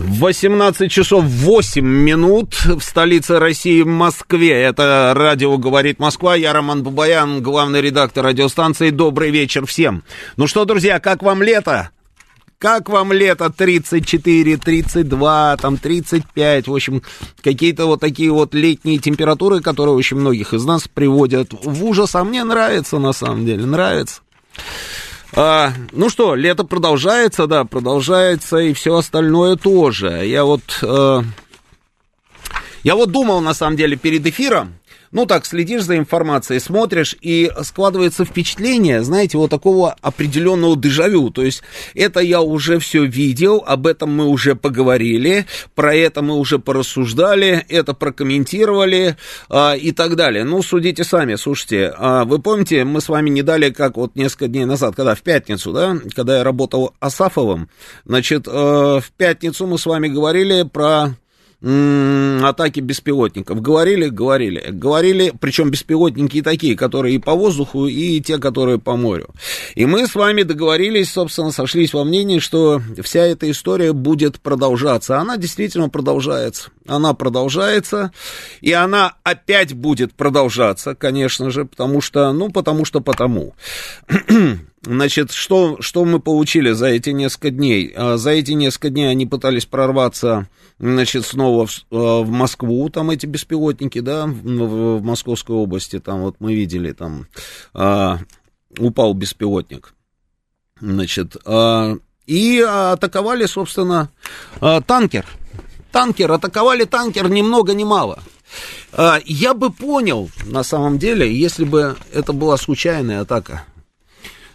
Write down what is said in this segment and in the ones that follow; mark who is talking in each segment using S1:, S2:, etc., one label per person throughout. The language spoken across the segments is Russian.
S1: 18 часов 8 минут в столице России, в Москве. Это радио «Говорит Москва». Я Роман Бабаян, главный редактор радиостанции. Добрый вечер всем. Ну что, друзья, как вам лето? Как вам лето 34, 32, там 35, в общем, какие-то вот такие вот летние температуры, которые очень многих из нас приводят в ужас, а мне нравится на самом деле, нравится. А, ну что, лето продолжается, да, продолжается, и все остальное тоже. Я вот, э, я вот думал, на самом деле, перед эфиром, ну так, следишь за информацией, смотришь, и складывается впечатление, знаете, вот такого определенного дежавю. То есть это я уже все видел, об этом мы уже поговорили, про это мы уже порассуждали, это прокомментировали а, и так далее. Ну, судите сами, слушайте, а, вы помните, мы с вами не дали, как вот несколько дней назад, когда в пятницу, да, когда я работал Асафовым, значит, э, в пятницу мы с вами говорили про атаки беспилотников. Говорили, говорили, говорили, причем беспилотники и такие, которые и по воздуху, и те, которые по морю. И мы с вами договорились, собственно, сошлись во мнении, что вся эта история будет продолжаться. Она действительно продолжается. Она продолжается, и она опять будет продолжаться, конечно же, потому что, ну, потому что потому. Значит, что, что мы получили за эти несколько дней? А, за эти несколько дней они пытались прорваться, значит, снова в, а, в Москву, там эти беспилотники, да, в, в Московской области, там вот мы видели, там а, упал беспилотник, значит, а, и атаковали, собственно, а, танкер, танкер, атаковали танкер ни много ни мало. Я бы понял, на самом деле, если бы это была случайная атака,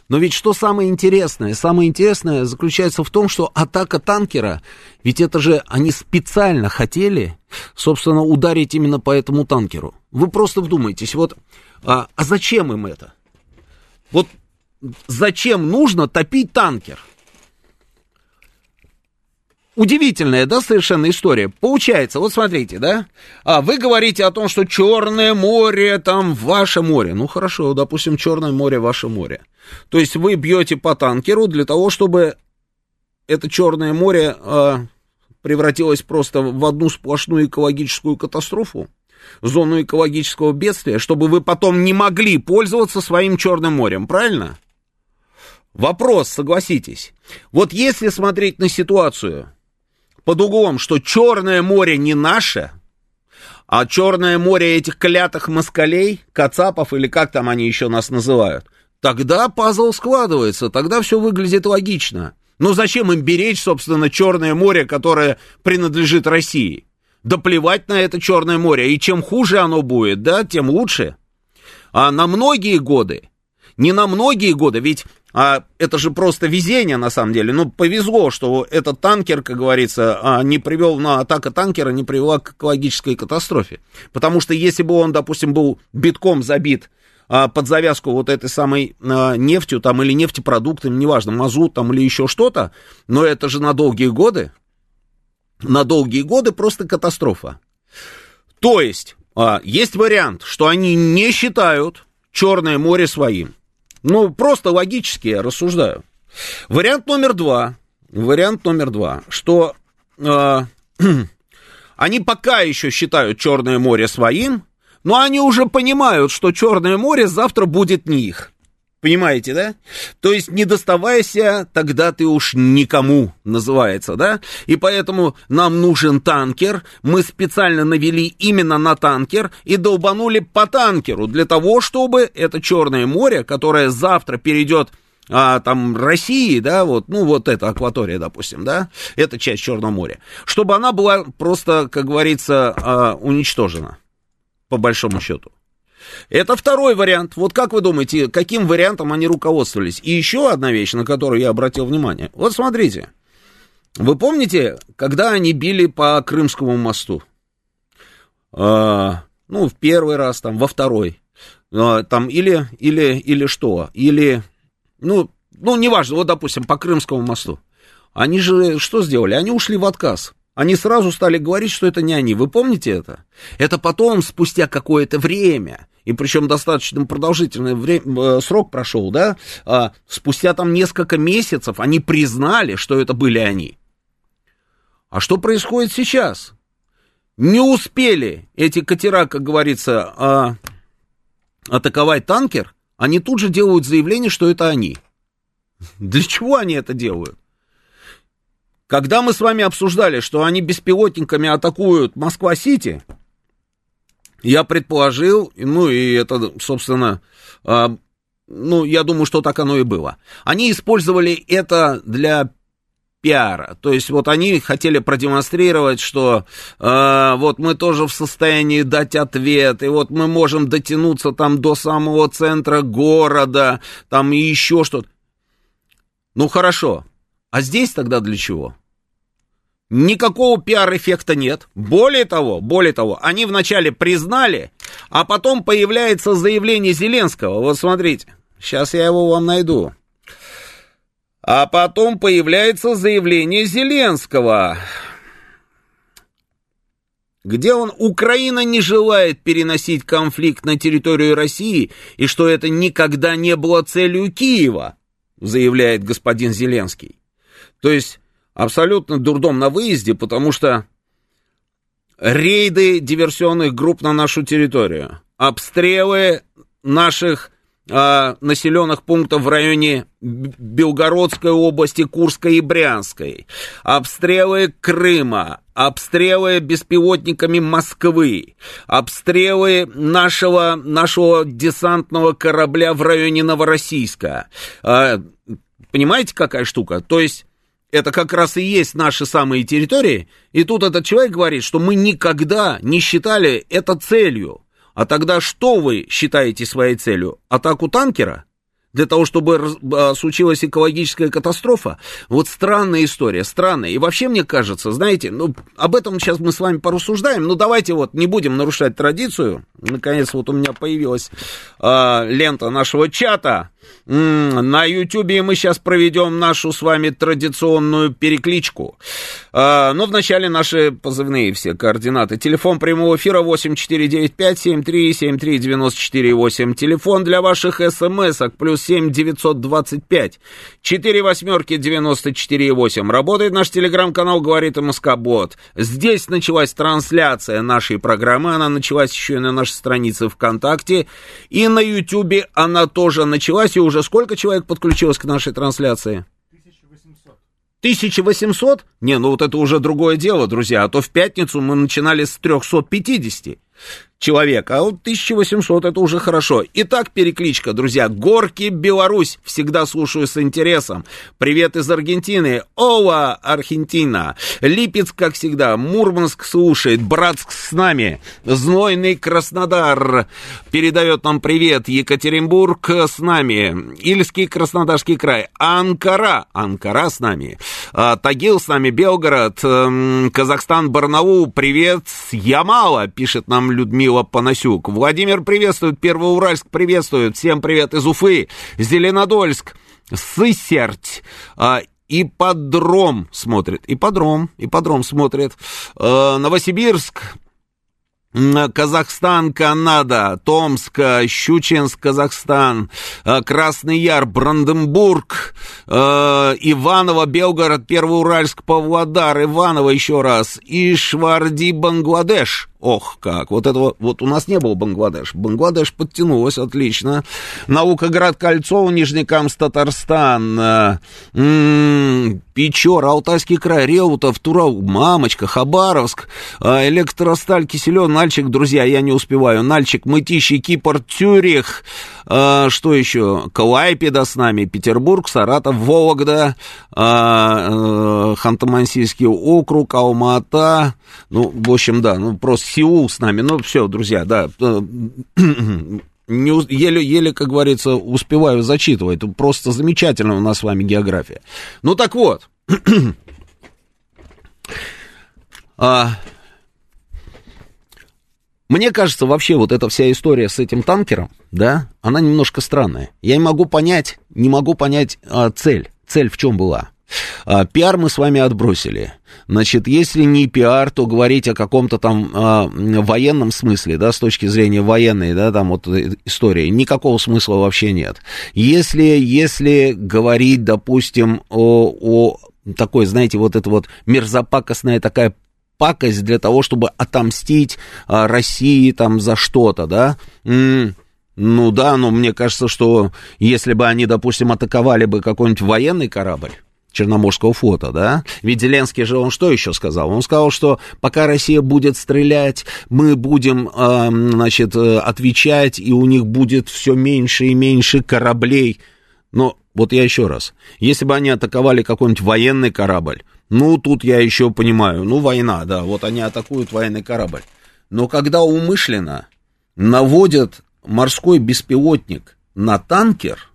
S1: но ведь что самое интересное? Самое интересное заключается в том, что атака танкера, ведь это же они специально хотели, собственно, ударить именно по этому танкеру. Вы просто вдумайтесь, вот, а, а зачем им это? Вот зачем нужно топить танкер? Удивительная, да, совершенно история. Получается, вот смотрите, да, а вы говорите о том, что Черное море там ваше море. Ну хорошо, допустим, Черное море ваше море. То есть вы бьете по танкеру для того, чтобы это Черное море э, превратилось просто в одну сплошную экологическую катастрофу, зону экологического бедствия, чтобы вы потом не могли пользоваться своим Черным морем, правильно? Вопрос, согласитесь. Вот если смотреть на ситуацию под углом, что Черное море не наше, а Черное море этих клятых москалей, кацапов или как там они еще нас называют, тогда пазл складывается, тогда все выглядит логично. Но зачем им беречь, собственно, Черное море, которое принадлежит России? Да плевать на это Черное море. И чем хуже оно будет, да, тем лучше. А на многие годы, не на многие годы, ведь а, это же просто везение на самом деле. Ну, повезло, что этот танкер, как говорится, а, не привел на атака танкера, не привела к экологической катастрофе. Потому что если бы он, допустим, был битком забит а, под завязку вот этой самой а, нефтью там или нефтепродуктами, неважно, мазут там или еще что-то, но это же на долгие годы, на долгие годы просто катастрофа. То есть, есть вариант, что они не считают Черное море своим. Ну, просто логически я рассуждаю. Вариант номер два, вариант номер два, что э, они пока еще считают Черное море своим, но они уже понимают, что Черное море завтра будет не их. Понимаете, да? То есть не доставайся, тогда ты уж никому называется, да? И поэтому нам нужен танкер. Мы специально навели именно на танкер и долбанули по танкеру для того, чтобы это Черное море, которое завтра перейдет а, там России, да, вот, ну, вот эта акватория, допустим, да, эта часть Черного моря, чтобы она была просто, как говорится, а, уничтожена по большому счету. Это второй вариант. Вот как вы думаете, каким вариантом они руководствовались? И еще одна вещь, на которую я обратил внимание. Вот смотрите. Вы помните, когда они били по Крымскому мосту? А, ну, в первый раз, там, во второй. А, там, или, или, или что? Или, ну, ну, неважно, вот, допустим, по Крымскому мосту. Они же что сделали? Они ушли в отказ. Они сразу стали говорить, что это не они. Вы помните это? Это потом, спустя какое-то время, и причем достаточно продолжительный время, э, срок прошел, да, а, спустя там несколько месяцев они признали, что это были они. А что происходит сейчас? Не успели эти катера, как говорится, а, атаковать танкер, они тут же делают заявление, что это они. Для чего они это делают? Когда мы с вами обсуждали, что они беспилотниками атакуют Москва-Сити, я предположил, ну и это, собственно, э, ну, я думаю, что так оно и было. Они использовали это для пиара. То есть вот они хотели продемонстрировать, что э, вот мы тоже в состоянии дать ответ, и вот мы можем дотянуться там до самого центра города, там и еще что-то. Ну хорошо, а здесь тогда для чего? Никакого пиар-эффекта нет. Более того, более того, они вначале признали, а потом появляется заявление Зеленского. Вот смотрите, сейчас я его вам найду. А потом появляется заявление Зеленского, где он, Украина не желает переносить конфликт на территорию России, и что это никогда не было целью Киева заявляет господин Зеленский. То есть абсолютно дурдом на выезде, потому что рейды диверсионных групп на нашу территорию, обстрелы наших а, населенных пунктов в районе Белгородской области, Курской и Брянской, обстрелы Крыма, обстрелы беспилотниками Москвы, обстрелы нашего, нашего десантного корабля в районе Новороссийска. А, понимаете, какая штука? То есть это как раз и есть наши самые территории, и тут этот человек говорит, что мы никогда не считали это целью. А тогда что вы считаете своей целью? Атаку танкера? Для того, чтобы а, случилась экологическая катастрофа? Вот странная история, странная. И вообще, мне кажется, знаете, ну, об этом сейчас мы с вами порассуждаем, но давайте вот не будем нарушать традицию. Наконец, вот у меня появилась э, лента нашего чата на Ютубе мы сейчас проведем нашу с вами традиционную перекличку. А, но вначале наши позывные все координаты. Телефон прямого эфира 8495-7373-94-8. Телефон для ваших смс-ок плюс 7 925 4 восьмерки 94 8. Работает наш телеграм-канал «Говорит МСК-бот». Здесь началась трансляция нашей программы. Она началась еще и на нашей странице ВКонтакте. И на Ютубе она тоже началась Беларуси уже сколько человек подключилось к нашей трансляции? 1800. 1800? Не, ну вот это уже другое дело, друзья. А то в пятницу мы начинали с 350 человек, а вот 1800 это уже хорошо. Итак, перекличка, друзья. Горки, Беларусь. Всегда слушаю с интересом. Привет из Аргентины. Ола, Аргентина. Липецк, как всегда. Мурманск слушает. Братск с нами. Знойный Краснодар передает нам привет. Екатеринбург с нами. Ильский Краснодарский край. Анкара. Анкара с нами. А, Тагил с нами. Белгород. Казахстан, Барнаул. Привет. Ямала, пишет нам Людмила Людмила Панасюк. Владимир приветствует, Первоуральск приветствует. Всем привет из Уфы. Зеленодольск, Сысерть, а, Ипподром смотрит. Ипподром, Ипподром смотрит. А, Новосибирск, Казахстан, Канада, Томск, Щучинск, Казахстан, э, Красный Яр, Бранденбург, э, Иваново, Белгород, Первоуральск, Павлодар, Иваново еще раз, и Шварди, Бангладеш. Ох, как, вот этого, вот у нас не было Бангладеш. Бангладеш подтянулась, отлично. Наукоград, Кольцово, Нижнекамск, Татарстан, м-м, Печор, Алтайский край, Реутов, Турал, Мамочка, Хабаровск, э, Электросталь, Киселев, Нальчик, друзья, я не успеваю, Нальчик, Мытищи, Кипр, Тюрих, э, что еще, Калайпеда с нами, Петербург, Саратов, Вологда, э, Ханты-Мансийский округ, Алмата, ну, в общем, да, ну, просто Сеул с нами. Ну, все, друзья, да. Э, еле-еле, как говорится, успеваю зачитывать. Просто замечательная у нас с вами география. Ну, так вот. А, мне кажется, вообще вот эта вся история с этим танкером, да, она немножко странная. Я не могу понять, не могу понять а, цель. Цель в чем была? А, пиар мы с вами отбросили. Значит, если не пиар, то говорить о каком-то там а, военном смысле, да, с точки зрения военной, да, там вот э, истории, никакого смысла вообще нет. Если, если говорить, допустим, о, о такой, знаете, вот это вот мерзопакостная такая пакость для того, чтобы отомстить а, России там за что-то, да? Ну да, но мне кажется, что если бы они, допустим, атаковали бы какой-нибудь военный корабль, Черноморского флота, да? Ведь Зеленский же, он что еще сказал? Он сказал, что пока Россия будет стрелять, мы будем, э, значит, отвечать, и у них будет все меньше и меньше кораблей. Но вот я еще раз, если бы они атаковали какой-нибудь военный корабль, ну, тут я еще понимаю, ну, война, да, вот они атакуют военный корабль. Но когда умышленно наводят морской беспилотник на танкер,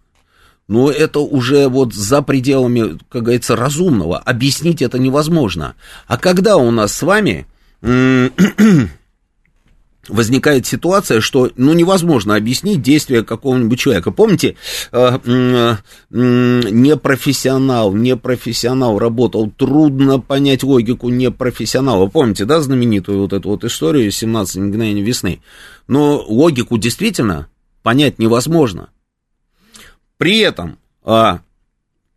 S1: ну, это уже вот за пределами, как говорится, разумного. Объяснить это невозможно. А когда у нас с вами возникает ситуация, что ну, невозможно объяснить действия какого-нибудь человека. Помните, э, э, непрофессионал, непрофессионал работал, трудно понять логику непрофессионала. Помните, да, знаменитую вот эту вот историю 17 мгновений весны? Но логику действительно понять невозможно. При этом, а,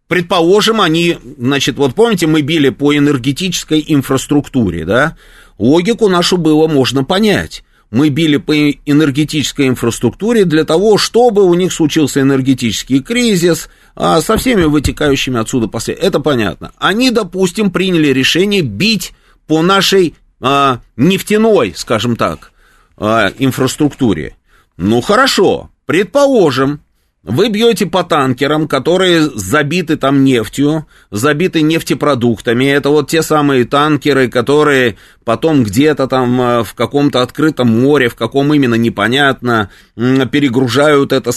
S1: предположим, они, значит, вот помните, мы били по энергетической инфраструктуре, да? Логику нашу было можно понять мы били по энергетической инфраструктуре для того, чтобы у них случился энергетический кризис а, со всеми вытекающими отсюда последствиями. Это понятно. Они, допустим, приняли решение бить по нашей а, нефтяной, скажем так, а, инфраструктуре. Ну хорошо, предположим, вы бьете по танкерам, которые забиты там нефтью, забиты нефтепродуктами. Это вот те самые танкеры, которые потом где-то там э, в каком-то открытом море, в каком именно непонятно, перегружают это,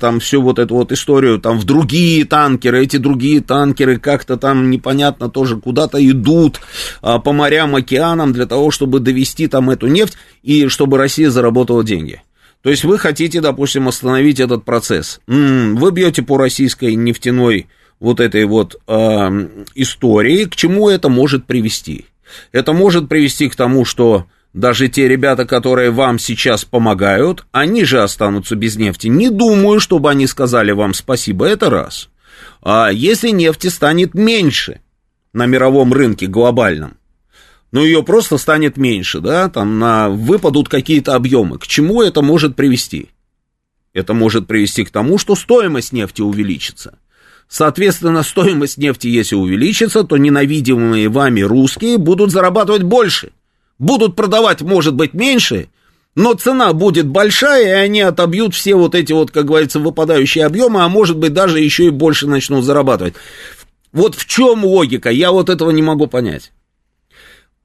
S1: там всю вот эту вот историю там в другие танкеры. Эти другие танкеры как-то там непонятно тоже куда-то идут а, по морям, океанам для того, чтобы довести там эту нефть и чтобы Россия заработала деньги. То есть вы хотите, допустим, остановить этот процесс. Вы бьете по российской нефтяной вот этой вот э, истории, к чему это может привести? Это может привести к тому, что даже те ребята, которые вам сейчас помогают, они же останутся без нефти. Не думаю, чтобы они сказали вам спасибо, это раз. А если нефти станет меньше на мировом рынке глобальном, но ее просто станет меньше, да, там на, выпадут какие-то объемы. К чему это может привести? Это может привести к тому, что стоимость нефти увеличится. Соответственно, стоимость нефти, если увеличится, то ненавидимые вами русские будут зарабатывать больше. Будут продавать, может быть, меньше, но цена будет большая, и они отобьют все вот эти вот, как говорится, выпадающие объемы, а может быть, даже еще и больше начнут зарабатывать. Вот в чем логика? Я вот этого не могу понять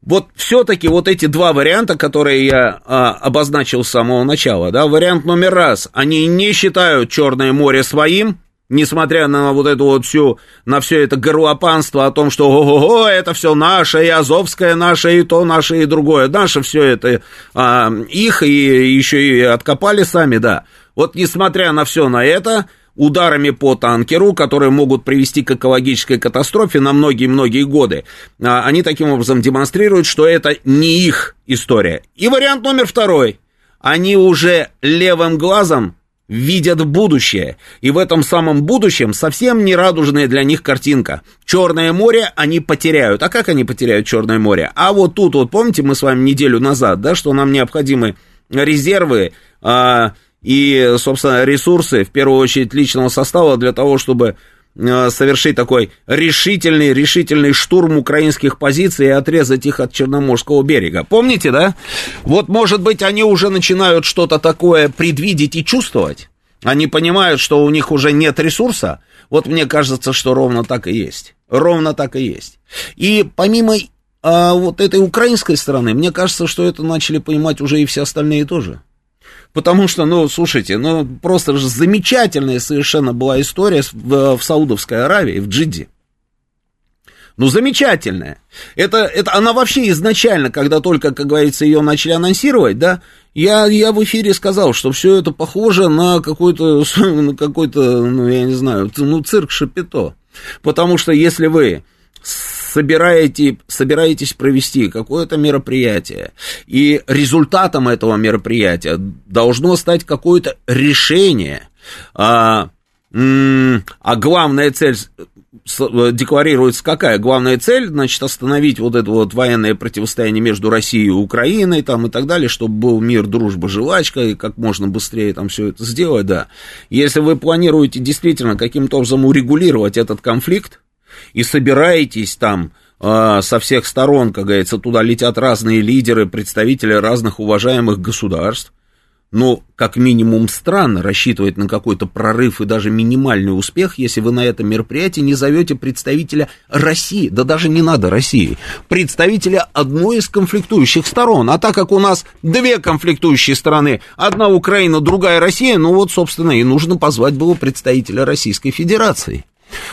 S1: вот все-таки вот эти два варианта, которые я а, обозначил с самого начала, да, вариант номер раз, они не считают Черное море своим, несмотря на вот эту вот всю, на все это горлопанство о том, что ого-го, это все наше, и Азовское наше, и то наше, и другое, наше все это а, их, и еще и откопали сами, да. Вот несмотря на все на это, ударами по танкеру, которые могут привести к экологической катастрофе на многие-многие годы. А, они таким образом демонстрируют, что это не их история. И вариант номер второй. Они уже левым глазом видят будущее. И в этом самом будущем совсем не радужная для них картинка. Черное море они потеряют. А как они потеряют Черное море? А вот тут, вот помните, мы с вами неделю назад, да, что нам необходимы резервы, а, и, собственно, ресурсы, в первую очередь, личного состава для того, чтобы э, совершить такой решительный, решительный штурм украинских позиций и отрезать их от Черноморского берега. Помните, да? Вот, может быть, они уже начинают что-то такое предвидеть и чувствовать. Они понимают, что у них уже нет ресурса. Вот мне кажется, что ровно так и есть. Ровно так и есть. И помимо а, вот этой украинской стороны, мне кажется, что это начали понимать уже и все остальные тоже. Потому что, ну, слушайте, ну, просто же замечательная совершенно была история в, в Саудовской Аравии, в Джидде. Ну, замечательная. Это, это она вообще изначально, когда только, как говорится, ее начали анонсировать, да, я, я в эфире сказал, что все это похоже на какой-то, на какой-то, ну, я не знаю, ну, цирк Шапито. Потому что если вы собираете, собираетесь провести какое-то мероприятие, и результатом этого мероприятия должно стать какое-то решение, а, а главная цель декларируется какая? Главная цель, значит, остановить вот это вот военное противостояние между Россией и Украиной там и так далее, чтобы был мир, дружба, жвачка, и как можно быстрее там все это сделать, да. Если вы планируете действительно каким-то образом урегулировать этот конфликт и собираетесь там э, со всех сторон, как говорится, туда летят разные лидеры, представители разных уважаемых государств, но как минимум странно рассчитывать на какой-то прорыв и даже минимальный успех, если вы на этом мероприятии не зовете представителя России, да даже не надо России, представителя одной из конфликтующих сторон. А так как у нас две конфликтующие страны, одна Украина, другая Россия, ну вот, собственно, и нужно позвать было представителя Российской Федерации.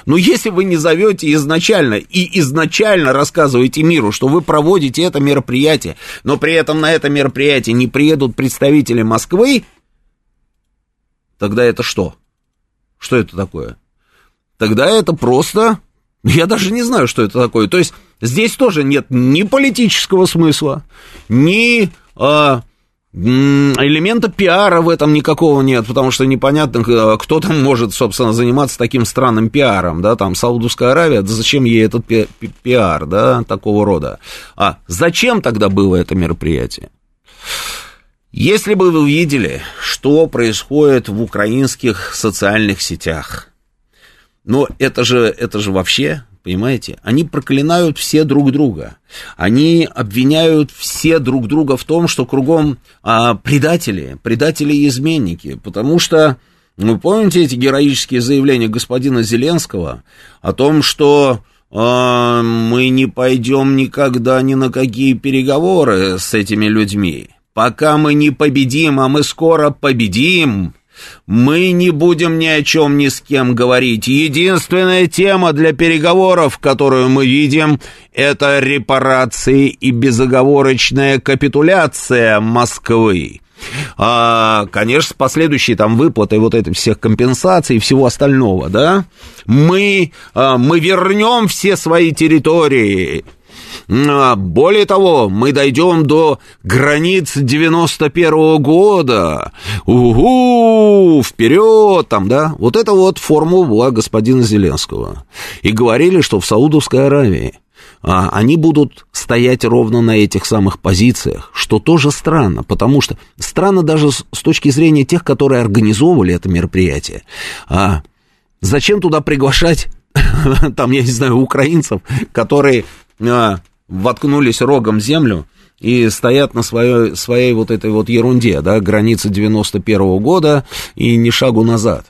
S1: Но если вы не зовете изначально и изначально рассказываете миру, что вы проводите это мероприятие, но при этом на это мероприятие не приедут представители Москвы, тогда это что? Что это такое? Тогда это просто... Я даже не знаю, что это такое. То есть здесь тоже нет ни политического смысла, ни... А, элемента пиара в этом никакого нет, потому что непонятно, кто там может, собственно, заниматься таким странным пиаром, да, там, Саудовская Аравия, да зачем ей этот пи пиар, да, такого рода. А зачем тогда было это мероприятие? Если бы вы видели, что происходит в украинских социальных сетях, но это же, это же вообще Понимаете? Они проклинают все друг друга. Они обвиняют все друг друга в том, что кругом а, предатели, предатели и изменники. Потому что, вы помните эти героические заявления господина Зеленского о том, что а, мы не пойдем никогда ни на какие переговоры с этими людьми. Пока мы не победим, а мы скоро победим, мы не будем ни о чем ни с кем говорить. Единственная тема для переговоров, которую мы видим, это репарации и безоговорочная капитуляция Москвы. А, конечно, с последующей там выплатой вот этой всех компенсаций и всего остального, да, мы, а, мы вернем все свои территории, более того, мы дойдем до границ 91 -го года. Угу, вперед там, да? Вот это вот формула была господина Зеленского. И говорили, что в Саудовской Аравии а, они будут стоять ровно на этих самых позициях, что тоже странно, потому что странно даже с, с точки зрения тех, которые организовывали это мероприятие. А зачем туда приглашать там, я не знаю, украинцев, которые а, воткнулись рогом в землю и стоят на своей, своей вот этой вот ерунде, да, границы 91 -го года и ни шагу назад.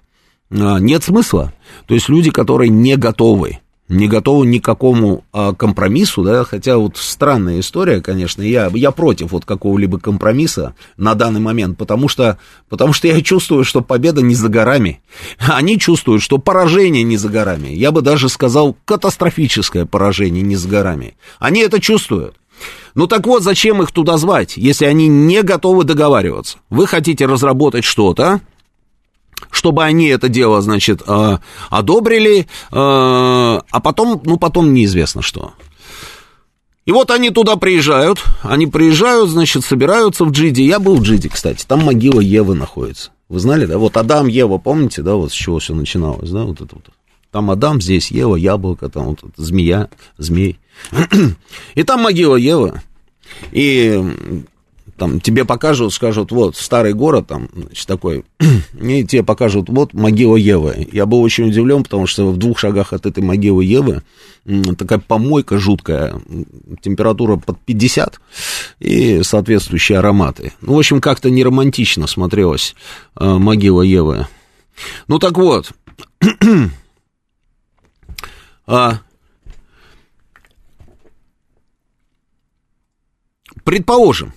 S1: А, нет смысла. То есть люди, которые не готовы не готовы ни к какому а, компромиссу, да, хотя вот странная история, конечно, я, я против вот какого-либо компромисса на данный момент, потому что, потому что я чувствую, что победа не за горами, они чувствуют, что поражение не за горами, я бы даже сказал катастрофическое поражение не за горами, они это чувствуют. Ну так вот, зачем их туда звать, если они не готовы договариваться? Вы хотите разработать что-то, чтобы они это дело, значит, э, одобрили, э, а потом, ну, потом неизвестно что. И вот они туда приезжают, они приезжают, значит, собираются в Джиде. Я был в Джиде, кстати, там могила Евы находится. Вы знали, да? Вот Адам, Ева, помните, да, вот с чего все начиналось, да, вот это вот. Там Адам, здесь Ева, яблоко, там вот змея, змей. И там могила Евы. И там тебе покажут, скажут, вот, старый город там, значит, такой, и тебе покажут, вот, могила Евы. Я был очень удивлен, потому что в двух шагах от этой могилы Евы такая помойка жуткая, температура под 50 и соответствующие ароматы. Ну, в общем, как-то не романтично смотрелась э, могила Евы. Ну, так вот, а, предположим,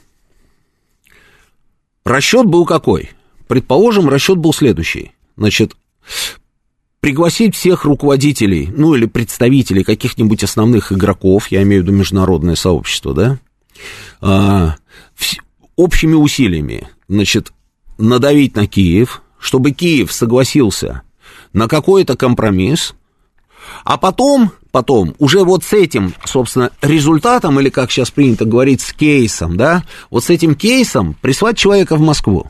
S1: Расчет был какой? Предположим, расчет был следующий. Значит, пригласить всех руководителей, ну или представителей каких-нибудь основных игроков, я имею в виду международное сообщество, да, а, вс- общими усилиями, значит, надавить на Киев, чтобы Киев согласился на какой-то компромисс, а потом, потом, уже вот с этим, собственно, результатом, или как сейчас принято говорить, с кейсом, да, вот с этим кейсом прислать человека в Москву.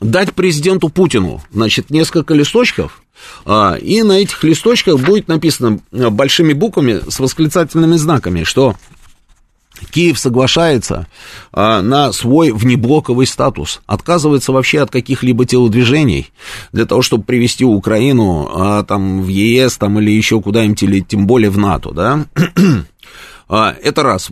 S1: Дать президенту Путину, значит, несколько листочков, а, и на этих листочках будет написано большими буквами с восклицательными знаками, что Киев соглашается а, на свой внеблоковый статус, отказывается вообще от каких-либо телодвижений для того, чтобы привести Украину а, там, в ЕС там, или еще куда-нибудь, или тем более в НАТО. Да? а, это раз.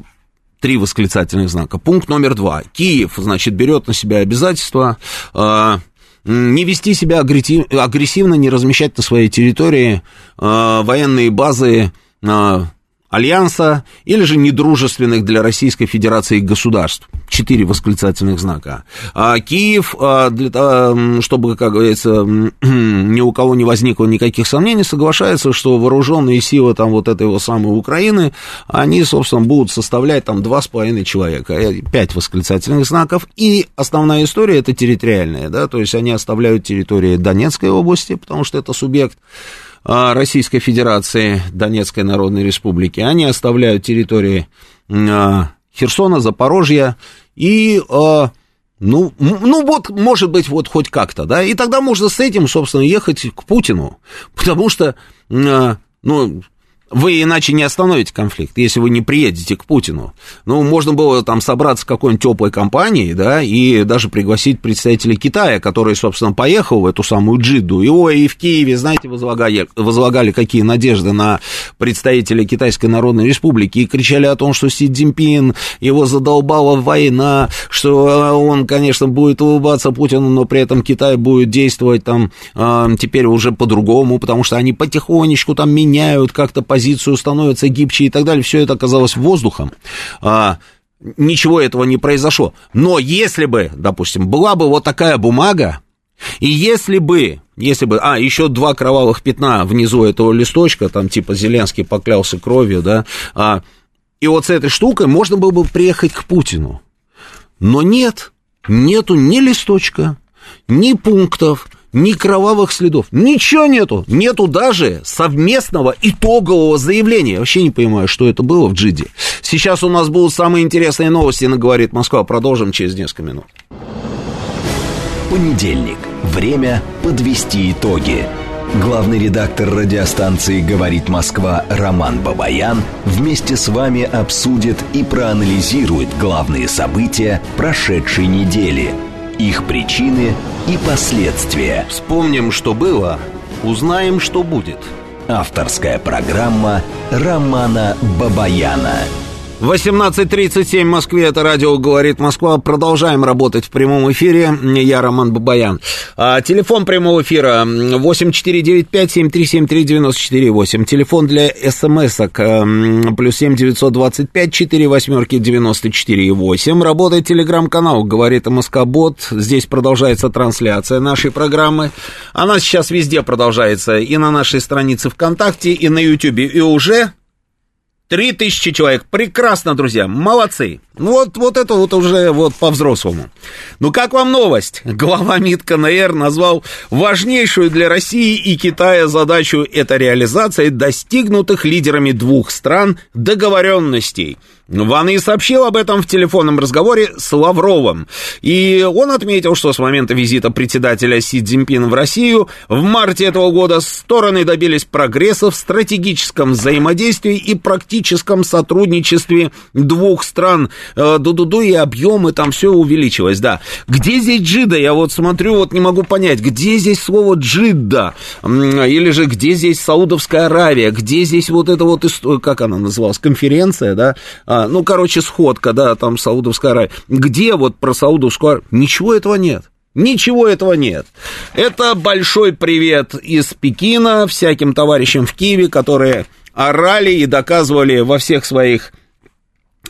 S1: Три восклицательных знака. Пункт номер два. Киев, значит, берет на себя обязательства а, не вести себя агрессивно, не размещать на своей территории а, военные базы а, Альянса или же недружественных для Российской Федерации государств. Четыре восклицательных знака. А Киев, а, для, того, чтобы, как говорится, ни у кого не возникло никаких сомнений, соглашается, что вооруженные силы там вот этой вот самой Украины, они, собственно, будут составлять там два с половиной человека. Э, пять восклицательных знаков. И основная история это территориальная, да, то есть они оставляют территории Донецкой области, потому что это субъект а, Российской Федерации, Донецкой Народной Республики, они оставляют территории а, Херсона, Запорожья и, а, ну, ну вот, может быть, вот хоть как-то, да, и тогда можно с этим, собственно, ехать к Путину, потому что, ну, вы иначе не остановите конфликт, если вы не приедете к Путину. Ну, можно было там собраться в какой-нибудь теплой компании, да, и даже пригласить представителей Китая, который, собственно, поехал в эту самую Джидду. И, ой, и в Киеве, знаете, возлагали, возлагали какие надежды на представителей Китайской Народной Республики и кричали о том, что Си Цзиньпин, его задолбала война, что он, конечно, будет улыбаться Путину, но при этом Китай будет действовать там э, теперь уже по-другому, потому что они потихонечку там меняют как-то по позицию, становится гибче и так далее, все это оказалось воздухом. А, ничего этого не произошло. Но если бы, допустим, была бы вот такая бумага, и если бы, если бы, а, еще два кровавых пятна внизу этого листочка, там типа Зеленский поклялся кровью, да, а, и вот с этой штукой можно было бы приехать к Путину. Но нет, нету ни листочка, ни пунктов, ни кровавых следов, ничего нету, нету даже совместного итогового заявления. Я вообще не понимаю, что это было в Джиде. Сейчас у нас будут самые интересные новости на «Говорит Москва». Продолжим через несколько минут.
S2: Понедельник. Время подвести итоги. Главный редактор радиостанции «Говорит Москва» Роман Бабаян вместе с вами обсудит и проанализирует главные события прошедшей недели – их причины и последствия.
S1: Вспомним, что было, узнаем, что будет.
S2: Авторская программа Романа Бабаяна.
S1: 18.37 в Москве, это радио «Говорит Москва». Продолжаем работать в прямом эфире. Я Роман Бабаян. А, телефон прямого эфира 8495-7373-94-8. Телефон для смс-ок плюс 7 925 4 восьмерки 94 8. Работает телеграм-канал «Говорит Москобот». Здесь продолжается трансляция нашей программы. Она сейчас везде продолжается. И на нашей странице ВКонтакте, и на Ютьюбе. И уже Три тысячи человек. Прекрасно, друзья. Молодцы. Ну вот, вот это вот уже вот по-взрослому. Ну как вам новость? Глава МИД КНР назвал важнейшую для России и Китая задачу это реализация достигнутых лидерами двух стран договоренностей – Ван И сообщил об этом в телефонном разговоре с Лавровым. И он отметил, что с момента визита председателя Си Цзиньпина в Россию в марте этого года стороны добились прогресса в стратегическом взаимодействии и практическом сотрудничестве двух стран. Э, ду-ду-ду, и объемы там все увеличилось, да. Где здесь джида? Я вот смотрю, вот не могу понять, где здесь слово джидда? Или же где здесь Саудовская Аравия? Где здесь вот это вот, как она называлась, конференция, да? Ну, короче, сходка, да, там Саудовская Аравия. Где вот про Саудовскую Аравию? Ничего этого нет. Ничего этого нет. Это большой привет из Пекина всяким товарищам в Киеве, которые орали и доказывали во всех своих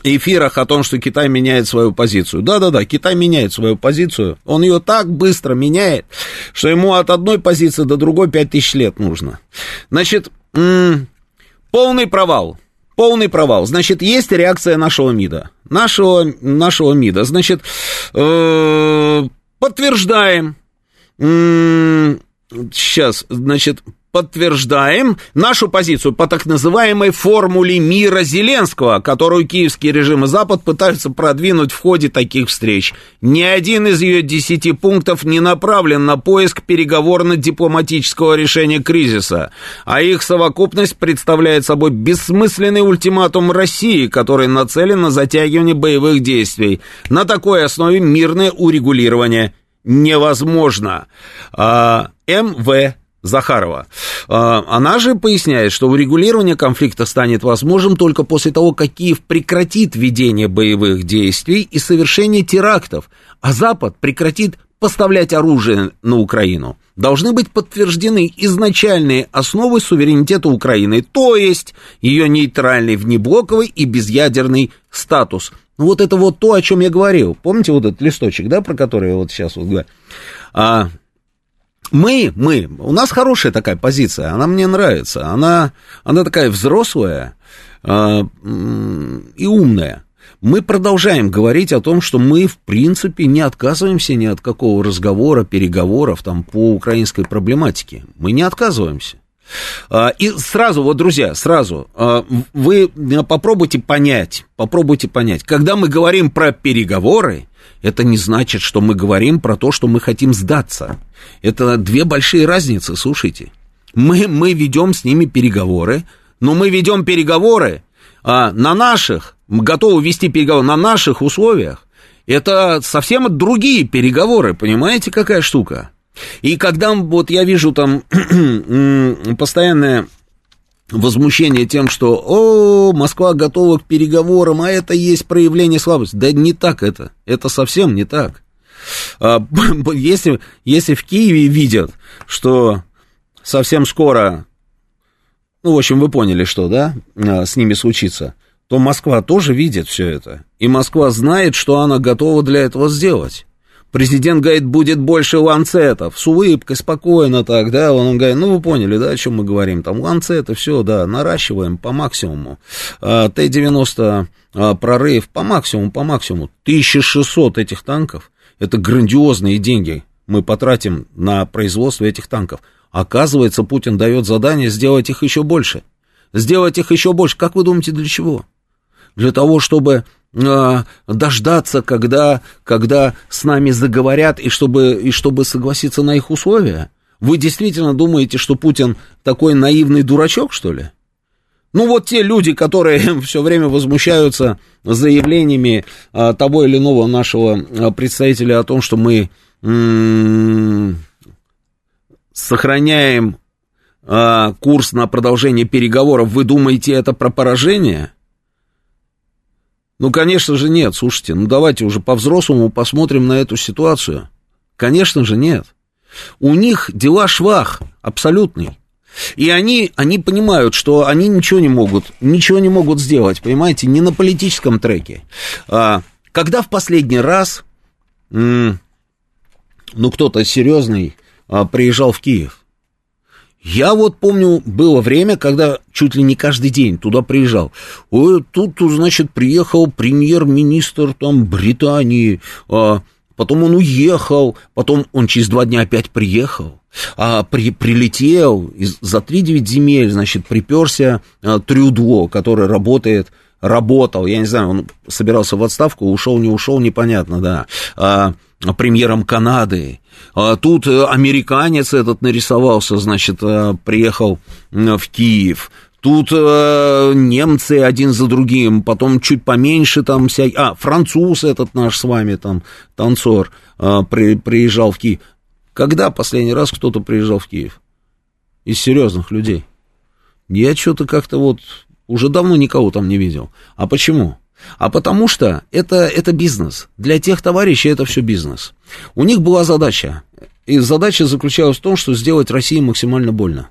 S1: эфирах о том, что Китай меняет свою позицию. Да-да-да, Китай меняет свою позицию. Он ее так быстро меняет, что ему от одной позиции до другой 5000 лет нужно. Значит, полный провал. Полный провал. Значит, есть реакция нашего МИДа. Нашего, нашего МИДа. Значит, э- подтверждаем. Сейчас, значит, подтверждаем нашу позицию по так называемой формуле мира Зеленского, которую киевский режим и Запад пытаются продвинуть в ходе таких встреч. Ни один из ее десяти пунктов не направлен на поиск переговорно-дипломатического решения кризиса, а их совокупность представляет собой бессмысленный ультиматум России, который нацелен на затягивание боевых действий. На такой основе мирное урегулирование невозможно. А, МВ Захарова. А, она же поясняет, что урегулирование конфликта станет возможным только после того, как Киев прекратит ведение боевых действий и совершение терактов, а Запад прекратит поставлять оружие на Украину. Должны быть подтверждены изначальные основы суверенитета Украины, то есть ее нейтральный внеблоковый и безъядерный статус. Ну вот это вот то, о чем я говорил. Помните вот этот листочек, да, про который я вот сейчас вот говорю? А, мы, мы, у нас хорошая такая позиция, она мне нравится, она, она такая взрослая э, и умная. Мы продолжаем говорить о том, что мы, в принципе, не отказываемся ни от какого разговора, переговоров там по украинской проблематике. Мы не отказываемся. И сразу, вот, друзья, сразу, вы попробуйте понять, попробуйте понять, когда мы говорим про переговоры, это не значит, что мы говорим про то, что мы хотим сдаться. Это две большие разницы, слушайте. Мы, мы ведем с ними переговоры, но мы ведем переговоры а, на наших, готовы вести переговоры на наших условиях. Это совсем другие переговоры, понимаете, какая штука? И когда вот я вижу там постоянное возмущение тем, что «О, Москва готова к переговорам, а это есть проявление слабости». Да не так это, это совсем не так. А, если, если в Киеве видят, что совсем скоро, ну, в общем, вы поняли, что, да, а, с ними случится, то Москва тоже видит все это. И Москва знает, что она готова для этого сделать. Президент говорит, будет больше ланцетов, с улыбкой, спокойно так, да, он говорит, ну, вы поняли, да, о чем мы говорим, там, ланцеты, все, да, наращиваем по максимуму, а, Т-90 а, прорыв по максимуму, по максимуму, 1600 этих танков, это грандиозные деньги мы потратим на производство этих танков. Оказывается, Путин дает задание сделать их еще больше. Сделать их еще больше. Как вы думаете, для чего? Для того, чтобы э, дождаться, когда, когда с нами заговорят, и чтобы, и чтобы согласиться на их условия? Вы действительно думаете, что Путин такой наивный дурачок, что ли? Ну вот те люди, которые все время возмущаются заявлениями а, того или иного нашего а, представителя о том, что мы сохраняем а, курс на продолжение переговоров, вы думаете это про поражение? Ну, конечно же, нет. Слушайте, ну давайте уже по-взрослому посмотрим на эту ситуацию. Конечно же, нет. У них дела швах абсолютный. И они, они понимают, что они ничего не могут, ничего не могут сделать, понимаете, не на политическом треке. А, когда в последний раз, ну, кто-то серьезный а, приезжал в Киев? Я вот помню, было время, когда чуть ли не каждый день туда приезжал. Ой, тут, значит, приехал премьер-министр там Британии, а, потом он уехал, потом он через два дня опять приехал а, при, прилетел из, за 3-9 земель, значит, приперся а, Трюдо, который работает, работал, я не знаю, он собирался в отставку, ушел, не ушел, непонятно, да, а, премьером Канады. А тут американец этот нарисовался, значит, а, приехал в Киев. Тут э, немцы один за другим, потом чуть поменьше там вся... А, француз этот наш с вами там, танцор, э, при, приезжал в Киев. Когда последний раз кто-то приезжал в Киев? Из серьезных людей. Я что-то как-то вот уже давно никого там не видел. А почему? А потому что это, это бизнес. Для тех товарищей это все бизнес. У них была задача. И задача заключалась в том, что сделать России максимально больно.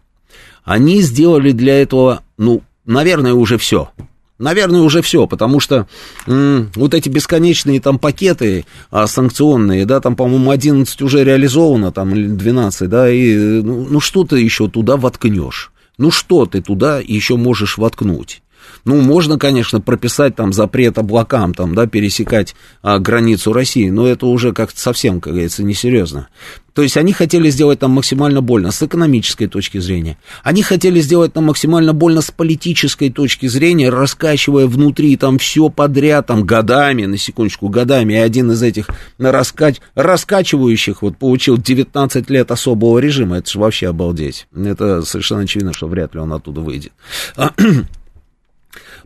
S1: Они сделали для этого, ну, наверное, уже все. Наверное, уже все, потому что м, вот эти бесконечные там пакеты а, санкционные, да, там, по-моему, 11 уже реализовано, там, или 12, да, и ну, ну что ты еще туда воткнешь? Ну что ты туда еще можешь воткнуть? Ну, можно, конечно, прописать там запрет облакам, там, да, пересекать а, границу России, но это уже как-то совсем, как говорится, несерьезно. То есть они хотели сделать там максимально больно с экономической точки зрения. Они хотели сделать там максимально больно с политической точки зрения, раскачивая внутри там все подряд, там годами, на секундочку, годами. И один из этих раскач... раскачивающих вот получил 19 лет особого режима. Это же вообще обалдеть. Это совершенно очевидно, что вряд ли он оттуда выйдет.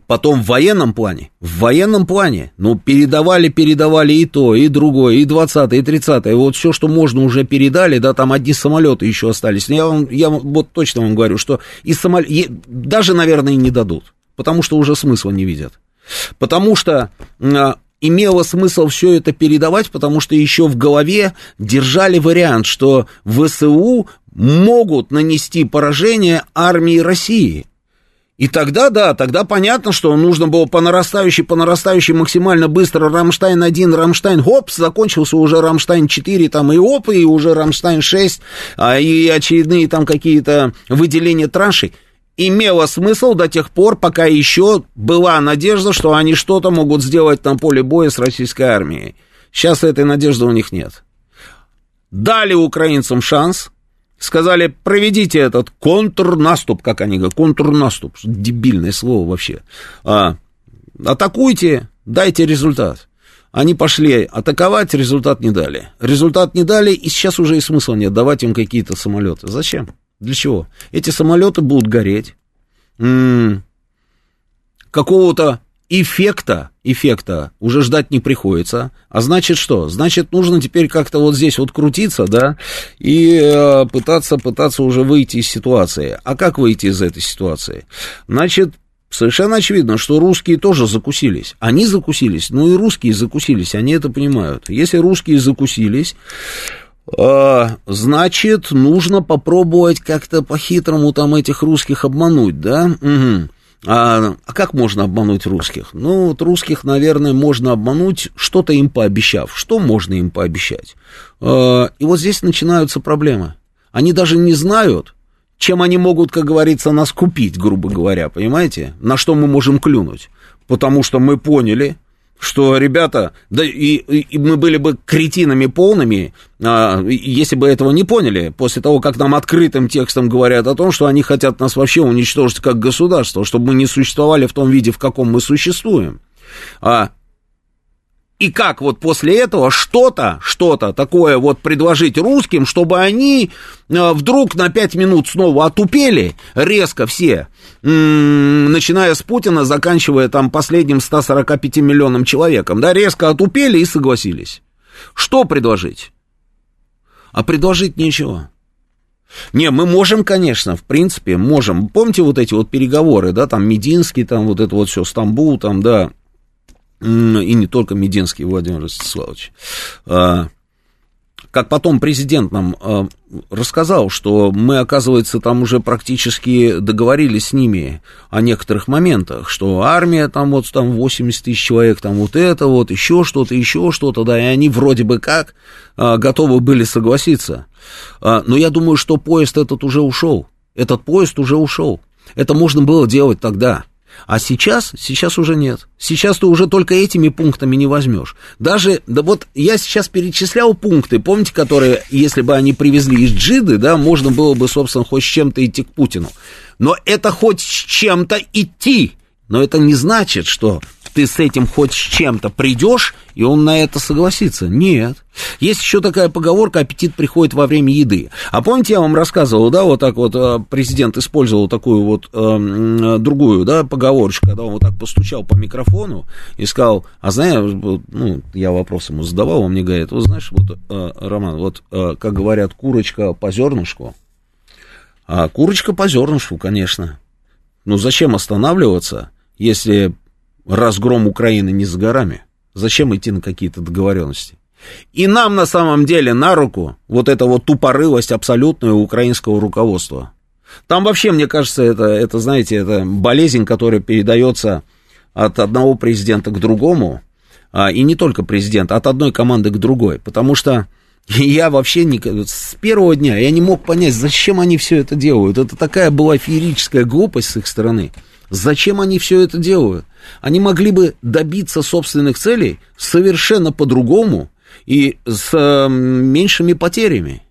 S1: Потом в военном плане, в военном плане, ну, передавали, передавали и то, и другое, и 20 и 30 и вот все, что можно, уже передали, да, там одни самолеты еще остались. Я вам, я вот точно вам говорю, что и самолет, даже, наверное, не дадут, потому что уже смысла не видят. Потому что а, имело смысл все это передавать, потому что еще в голове держали вариант, что ВСУ могут нанести поражение армии России – и тогда, да, тогда понятно, что нужно было по нарастающей, по нарастающей максимально быстро Рамштайн-1, Рамштайн, хоп, закончился уже Рамштайн-4, там и оп, и уже Рамштайн-6, а, и очередные там какие-то выделения траншей. Имело смысл до тех пор, пока еще была надежда, что они что-то могут сделать на поле боя с российской армией. Сейчас этой надежды у них нет. Дали украинцам шанс, сказали, проведите этот контрнаступ, как они говорят, контрнаступ, дебильное слово вообще. А, атакуйте, дайте результат. Они пошли атаковать, результат не дали. Результат не дали, и сейчас уже и смысла нет давать им какие-то самолеты. Зачем? Для чего? Эти самолеты будут гореть. М-м- какого-то эффекта, эффекта уже ждать не приходится. А значит что? Значит, нужно теперь как-то вот здесь вот крутиться, да, и э, пытаться, пытаться уже выйти из ситуации. А как выйти из этой ситуации? Значит, совершенно очевидно, что русские тоже закусились. Они закусились, ну и русские закусились, они это понимают. Если русские закусились, э, значит, нужно попробовать как-то по-хитрому там этих русских обмануть, да? Угу. А, а как можно обмануть русских? Ну, вот русских, наверное, можно обмануть, что-то им пообещав. Что можно им пообещать? А, и вот здесь начинаются проблемы. Они даже не знают, чем они могут, как говорится, нас купить, грубо говоря, понимаете? На что мы можем клюнуть. Потому что мы поняли, что, ребята, да и, и мы были бы кретинами полными, а, если бы этого не поняли, после того, как нам открытым текстом говорят о том, что они хотят нас вообще уничтожить как государство, чтобы мы не существовали в том виде, в каком мы существуем. А, и как вот после этого что-то, что-то такое вот предложить русским, чтобы они э, вдруг на пять минут снова отупели, резко все, начиная с Путина, заканчивая там последним 145 миллионам человеком, да, резко отупели и согласились. Что предложить? А предложить нечего. Не, мы можем, конечно, в принципе, можем. Помните вот эти вот переговоры, да, там Мединский, там вот это вот все, Стамбул, там, да, и не только Мединский Владимир Ростиславович. А, как потом президент нам а, рассказал, что мы, оказывается, там уже практически договорились с ними о некоторых моментах, что армия там вот там 80 тысяч человек, там вот это вот, еще что-то, еще что-то, да, и они вроде бы как а, готовы были согласиться. Но я думаю, что поезд этот уже ушел. Этот поезд уже ушел. Это можно было делать тогда. А сейчас, сейчас уже нет. Сейчас ты уже только этими пунктами не возьмешь. Даже, да вот я сейчас перечислял пункты, помните, которые, если бы они привезли из Джиды, да, можно было бы, собственно, хоть с чем-то идти к Путину. Но это хоть с чем-то идти. Но это не значит, что ты с этим хоть с чем-то придешь, и он на это согласится. Нет. Есть еще такая поговорка, аппетит приходит во время еды. А помните, я вам рассказывал, да, вот так вот э, президент использовал такую вот э, другую, да, поговорочку, когда он вот так постучал по микрофону и сказал, а знаешь, ну, я вопрос ему задавал, он мне говорит, вот знаешь, вот, э, Роман, вот, э, как говорят, курочка по зернышку, а курочка по зернышку, конечно. Ну, зачем останавливаться, если разгром Украины не за горами. Зачем идти на какие-то договоренности? И нам на самом деле на руку вот эта вот тупорылость абсолютного украинского руководства. Там вообще, мне кажется, это, это, знаете, это болезнь, которая передается от одного президента к другому, а, и не только президента, от одной команды к другой, потому что я вообще не, с первого дня я не мог понять, зачем они все это делают. Это такая была феерическая глупость с их стороны. Зачем они все это делают? Они могли бы добиться собственных целей совершенно по-другому и с э, меньшими потерями.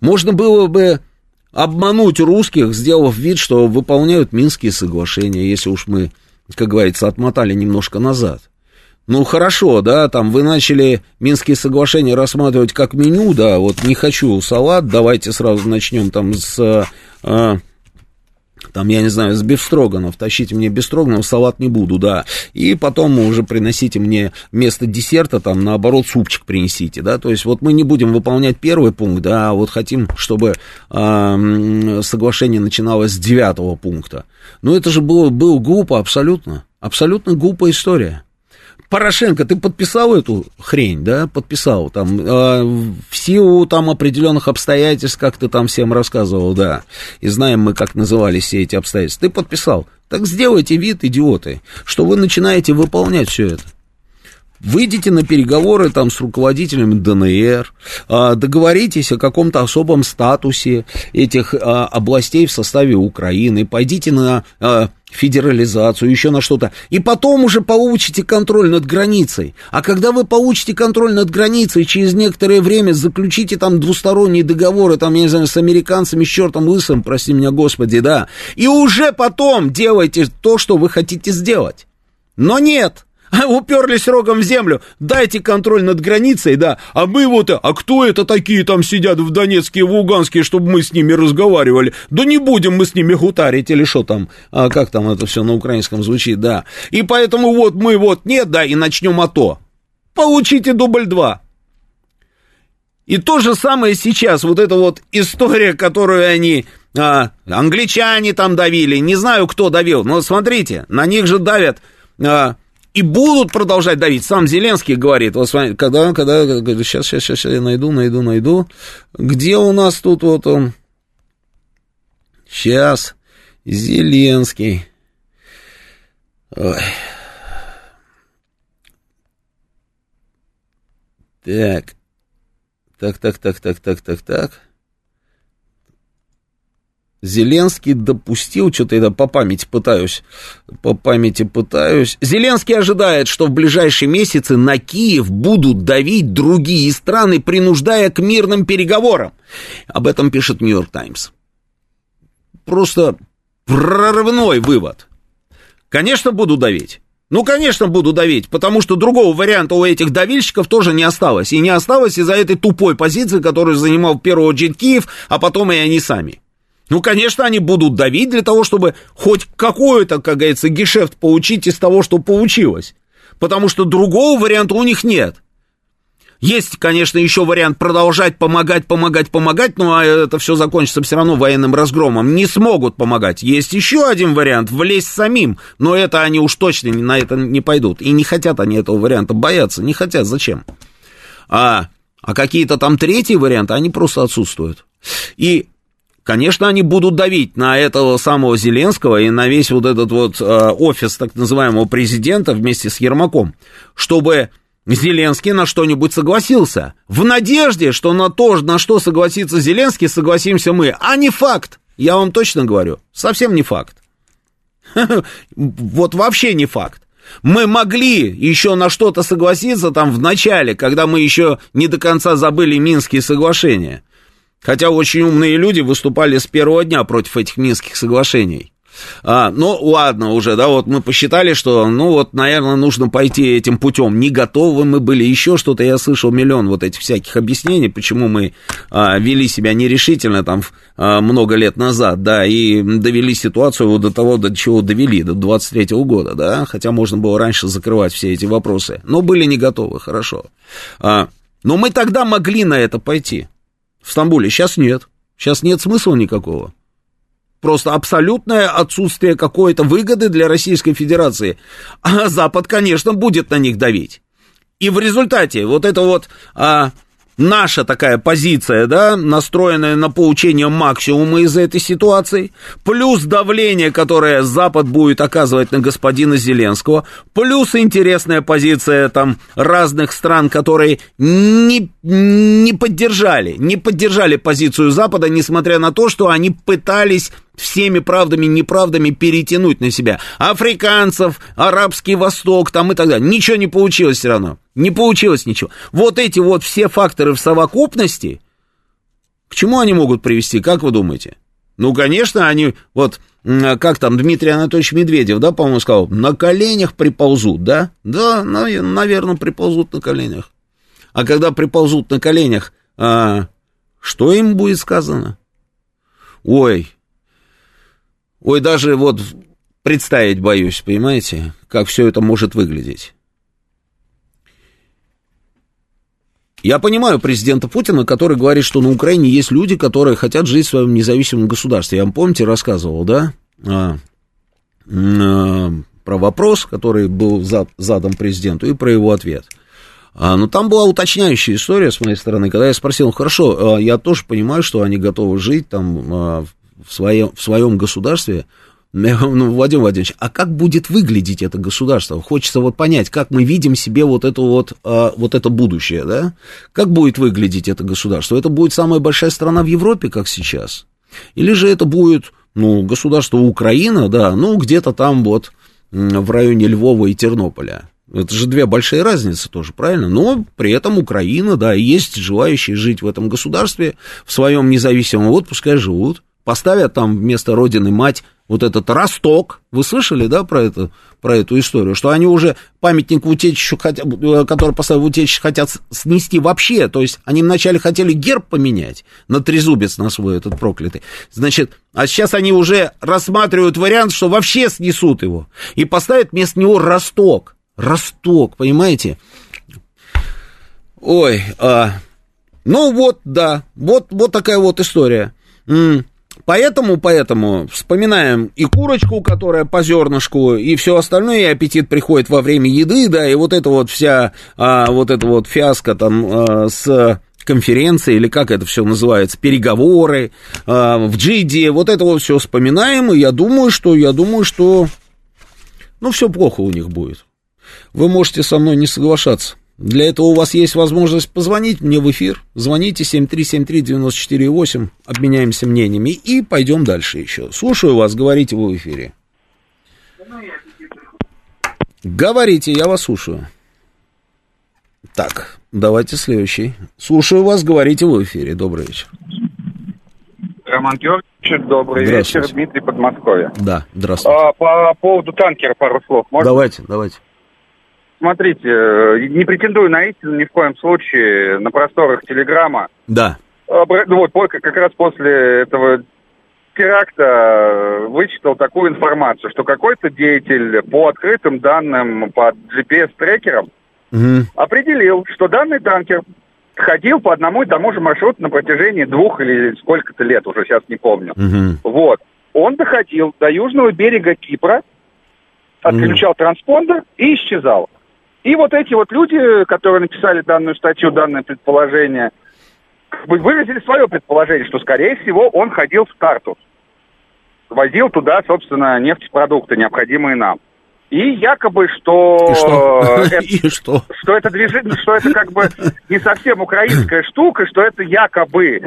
S1: Можно было бы обмануть русских, сделав вид, что выполняют Минские соглашения, если уж мы, как говорится, отмотали немножко назад. Ну, хорошо, да, там вы начали Минские соглашения рассматривать как меню, да, вот не хочу салат, давайте сразу начнем там с, э, там, я не знаю, с бифстроганов, тащите мне бифстроганов, салат не буду, да, и потом уже приносите мне вместо десерта, там, наоборот, супчик принесите, да, то есть вот мы не будем выполнять первый пункт, да, а вот хотим, чтобы э, соглашение начиналось с девятого пункта. Ну, это же было, было глупо абсолютно, абсолютно глупая история. Порошенко, ты подписал эту хрень, да, подписал, там, э, в силу там определенных обстоятельств, как ты там всем рассказывал, да, и знаем мы, как назывались все эти обстоятельства, ты подписал. Так сделайте вид, идиоты, что вы начинаете выполнять все это. Выйдите на переговоры там с руководителями ДНР, а, договоритесь о каком-то особом статусе этих а, областей в составе Украины, пойдите на федерализацию, еще на что-то, и потом уже получите контроль над границей. А когда вы получите контроль над границей, через некоторое время заключите там двусторонние договоры, там, я не знаю, с американцами, с чертом лысым, прости меня, Господи, да, и уже потом делайте то, что вы хотите сделать. Но нет, уперлись рогом в землю, дайте контроль над границей, да, а мы вот, а кто это такие там сидят в Донецке в Луганске, чтобы мы с ними разговаривали? Да не будем мы с ними гутарить или что там, а как там это все на украинском звучит, да. И поэтому вот мы вот нет, да, и начнем АТО. Получите дубль два. И то же самое сейчас, вот эта вот история, которую они, а, англичане там давили, не знаю, кто давил, но смотрите, на них же давят а, и будут продолжать давить. Сам Зеленский говорит, вот когда, когда, сейчас, сейчас, сейчас я найду, найду, найду. Где у нас тут вот он? Сейчас. Зеленский. Ой. Так. Так, так, так, так, так, так, так. Зеленский допустил, что-то я по памяти пытаюсь, по памяти пытаюсь. Зеленский ожидает, что в ближайшие месяцы на Киев будут давить другие страны, принуждая к мирным переговорам. Об этом пишет Нью-Йорк Таймс. Просто прорывной вывод. Конечно, буду давить. Ну, конечно, буду давить, потому что другого варианта у этих давильщиков тоже не осталось. И не осталось из-за этой тупой позиции, которую занимал в первую очередь Киев, а потом и они сами. Ну, конечно, они будут давить для того, чтобы хоть какой-то, как говорится, гешефт получить из того, что получилось. Потому что другого варианта у них нет. Есть, конечно, еще вариант продолжать помогать, помогать, помогать, но это все закончится все равно военным разгромом. Не смогут помогать. Есть еще один вариант, влезть самим, но это они уж точно на это не пойдут. И не хотят они этого варианта, боятся, не хотят. Зачем? А, а какие-то там третьи варианты, они просто отсутствуют. И Конечно, они будут давить на этого самого Зеленского и на весь вот этот вот э, офис так называемого президента вместе с Ермаком, чтобы Зеленский на что-нибудь согласился. В надежде, что на то, на что согласится Зеленский, согласимся мы. А не факт. Я вам точно говорю. Совсем не факт. Вот вообще не факт. Мы могли еще на что-то согласиться там в начале, когда мы еще не до конца забыли Минские соглашения. Хотя очень умные люди выступали с первого дня против этих Минских соглашений. А, ну, ладно уже, да, вот мы посчитали, что, ну, вот, наверное, нужно пойти этим путем. Не готовы мы были, еще что-то, я слышал миллион вот этих всяких объяснений, почему мы а, вели себя нерешительно там а, много лет назад, да, и довели ситуацию вот до того, до чего довели, до 23-го года, да, хотя можно было раньше закрывать все эти вопросы, но были не готовы, хорошо. А, но мы тогда могли на это пойти в Стамбуле. Сейчас нет. Сейчас нет смысла никакого. Просто абсолютное отсутствие какой-то выгоды для Российской Федерации. А Запад, конечно, будет на них давить. И в результате вот это вот а, наша такая позиция, да, настроенная на получение максимума из этой ситуации, плюс давление, которое Запад будет оказывать на господина Зеленского, плюс интересная позиция там разных стран, которые не, не поддержали, не поддержали позицию Запада, несмотря на то, что они пытались всеми правдами неправдами перетянуть на себя африканцев, арабский восток там и так далее. Ничего не получилось все равно. Не получилось ничего. Вот эти вот все факторы в совокупности, к чему они могут привести, как вы думаете? Ну, конечно, они, вот, как там Дмитрий Анатольевич Медведев, да, по-моему, сказал, на коленях приползут, да? Да, наверное, приползут на коленях. А когда приползут на коленях, а, что им будет сказано? Ой, ой, даже вот представить боюсь, понимаете, как все это может выглядеть. Я понимаю президента Путина, который говорит, что на Украине есть люди, которые хотят жить в своем независимом государстве. Я вам, помните, рассказывал, да, а, а, про вопрос, который был за, задан президенту, и про его ответ. А, но там была уточняющая история с моей стороны, когда я спросил, хорошо, а, я тоже понимаю, что они готовы жить там а, в своем, в своем государстве, ну, Владимир Владимирович, а как будет выглядеть это государство? Хочется вот понять, как мы видим себе вот это вот, а, вот это будущее, да? Как будет выглядеть это государство? Это будет самая большая страна в Европе, как сейчас? Или же это будет, ну, государство Украина, да, ну, где-то там вот в районе Львова и Тернополя? Это же две большие разницы тоже, правильно? Но при этом Украина, да, есть желающие жить в этом государстве в своем независимом, вот пускай живут поставят там вместо родины мать вот этот росток. Вы слышали, да, про, это, про эту историю? Что они уже памятник утечищу, хотят, э, который поставили в утечище, хотят снести вообще. То есть они вначале хотели герб поменять на трезубец на свой этот проклятый. Значит, а сейчас они уже рассматривают вариант, что вообще снесут его. И поставят вместо него росток. Росток, понимаете? Ой, а, ну вот, да, вот, вот такая вот история. Поэтому, поэтому вспоминаем и курочку, которая по зернышку, и все остальное, и аппетит приходит во время еды, да, и вот это вот вся, а, вот эта вот фиаско там а, с конференции, или как это все называется, переговоры а, в Джиде, вот это вот все вспоминаем, и я думаю, что, я думаю, что, ну, все плохо у них будет. Вы можете со мной не соглашаться. Для этого у вас есть возможность позвонить мне в эфир. Звоните 7373-94-8, обменяемся мнениями и пойдем дальше еще. Слушаю вас, говорите вы в эфире. Говорите, я вас слушаю. Так, давайте следующий. Слушаю вас, говорите в эфире. Добрый вечер.
S3: Роман Георгиевич, добрый вечер. Дмитрий Подмосковье.
S1: Да, здравствуйте.
S3: А, по поводу танкера пару слов.
S1: Можно? Давайте, давайте
S3: смотрите, э, не претендую на истину ни в коем случае на просторах Телеграма.
S1: Да.
S3: Ну вот как раз после этого теракта э, вычитал такую информацию, что какой-то деятель по открытым данным, по GPS-трекерам угу. определил, что данный танкер ходил по одному и тому же маршруту на протяжении двух или сколько-то лет, уже сейчас не помню. Угу. Вот. Он доходил до южного берега Кипра, отключал угу. транспондер и исчезал. И вот эти вот люди, которые написали данную статью, данное предположение, выразили свое предположение, что, скорее всего, он ходил в Тартус. Возил туда, собственно, нефтепродукты, необходимые нам. И якобы, что...
S1: И что? Это, и что?
S3: Что это движение, что это как бы не совсем украинская штука, что это якобы,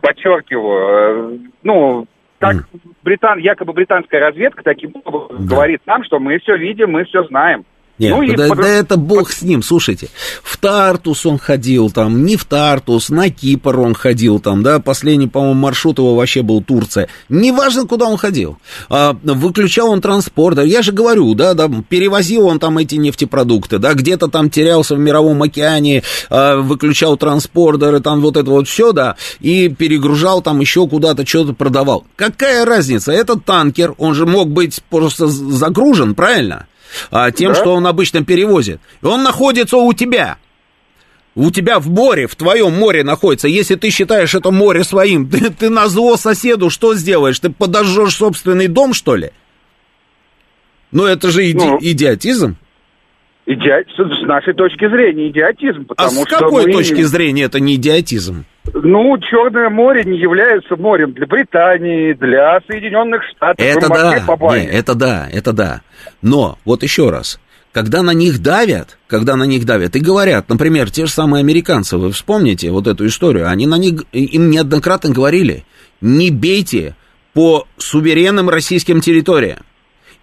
S3: подчеркиваю, э, ну, так британ, якобы британская разведка таким образом да. говорит нам, что мы все видим, мы все знаем.
S1: Нет, ну, да, под... да это бог с ним, слушайте. В Тартус он ходил там, не в Тартус, на Кипр он ходил там, да, последний, по-моему, маршрут его вообще был Турция. Неважно, куда он ходил. А, выключал он транспорт, я же говорю, да, да, перевозил он там эти нефтепродукты, да, где-то там терялся в мировом океане, а, выключал транспортеры, там вот это вот все, да, и перегружал там еще куда-то, что-то продавал. Какая разница? Этот танкер, он же мог быть просто загружен, правильно? А, тем, да? что он обычно перевозит. И он находится у тебя. У тебя в море, в твоем море находится. Если ты считаешь это море своим, ты, ты на зло соседу что сделаешь? Ты подожжешь собственный дом, что ли? Ну, это же иди, ну, идиотизм.
S3: Иди... С нашей точки зрения идиотизм.
S1: А потому а с что какой мы... точки зрения это не идиотизм?
S3: Ну, Черное море не является морем для Британии, для Соединенных Штатов.
S1: Это да, не, это да, это да. Но, вот еще раз, когда на них давят, когда на них давят и говорят, например, те же самые американцы, вы вспомните вот эту историю, они на них, им неоднократно говорили, не бейте по суверенным российским территориям.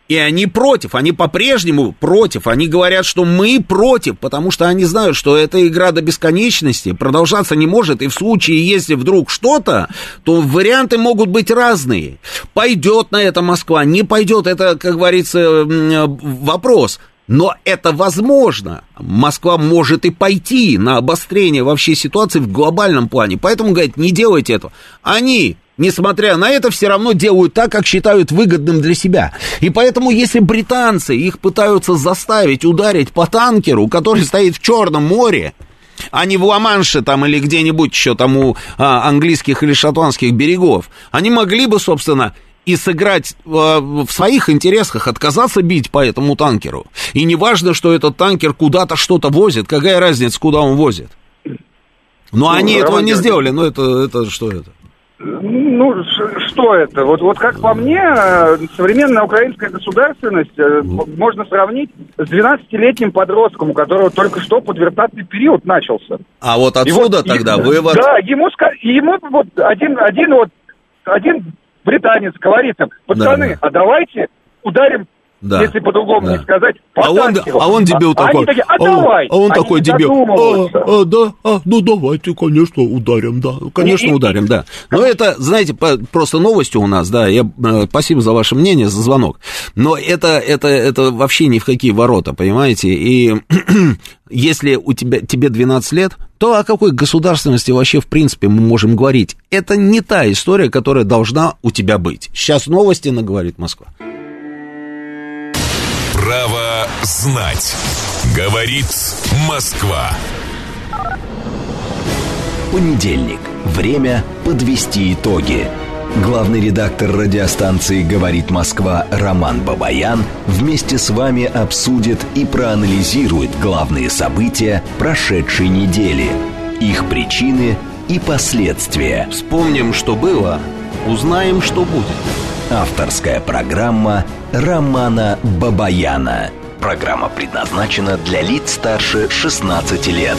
S1: И они против, они по-прежнему против. Они говорят, что мы против, потому что они знают, что эта игра до бесконечности продолжаться не может. И в случае, если вдруг что-то, то варианты могут быть разные. Пойдет на это Москва, не пойдет, это, как говорится, вопрос. Но это возможно. Москва может и пойти на обострение вообще ситуации в глобальном плане. Поэтому, говорят, не делайте этого. Они несмотря на это, все равно делают так, как считают выгодным для себя. И поэтому, если британцы их пытаются заставить ударить по танкеру, который стоит в Черном море, а не в Ла-Манше там или где-нибудь еще там у а, английских или шотландских берегов, они могли бы, собственно, и сыграть э, в своих интересах, отказаться бить по этому танкеру. И не важно, что этот танкер куда-то что-то возит, какая разница, куда он возит. Но ну, они этого не сделали, ну это, это что это?
S3: Ну, что это? Вот, вот как по мне, современная украинская государственность э, можно сравнить с 12-летним подростком, у которого только что подвертатный период начался.
S1: А вот отсюда вот, тогда и, вывод...
S3: Да, ему, ему вот один, один вот один британец говорит им, пацаны, да. а давайте ударим да. Если по-другому да. не сказать,
S1: а он, а он дебил а такой. Такие, а, а, давай. а он они такой дебил. А, а, да, а, ну давайте, конечно, ударим, да. Конечно, и, ударим, да. Но это, знаете, просто новости у нас, да. Я, э, спасибо за ваше мнение, за звонок. Но это, это, это вообще ни в какие ворота, понимаете? И если у тебя, тебе 12 лет, то о какой государственности вообще в принципе мы можем говорить? Это не та история, которая должна у тебя быть. Сейчас новости наговорит Москва.
S2: Право знать. Говорит Москва. Понедельник. Время подвести итоги. Главный редактор радиостанции «Говорит Москва» Роман Бабаян вместе с вами обсудит и проанализирует главные события прошедшей недели, их причины и последствия.
S1: Вспомним, что было, узнаем, что будет.
S2: Авторская программа Романа Бабаяна. Программа предназначена для лиц старше 16 лет.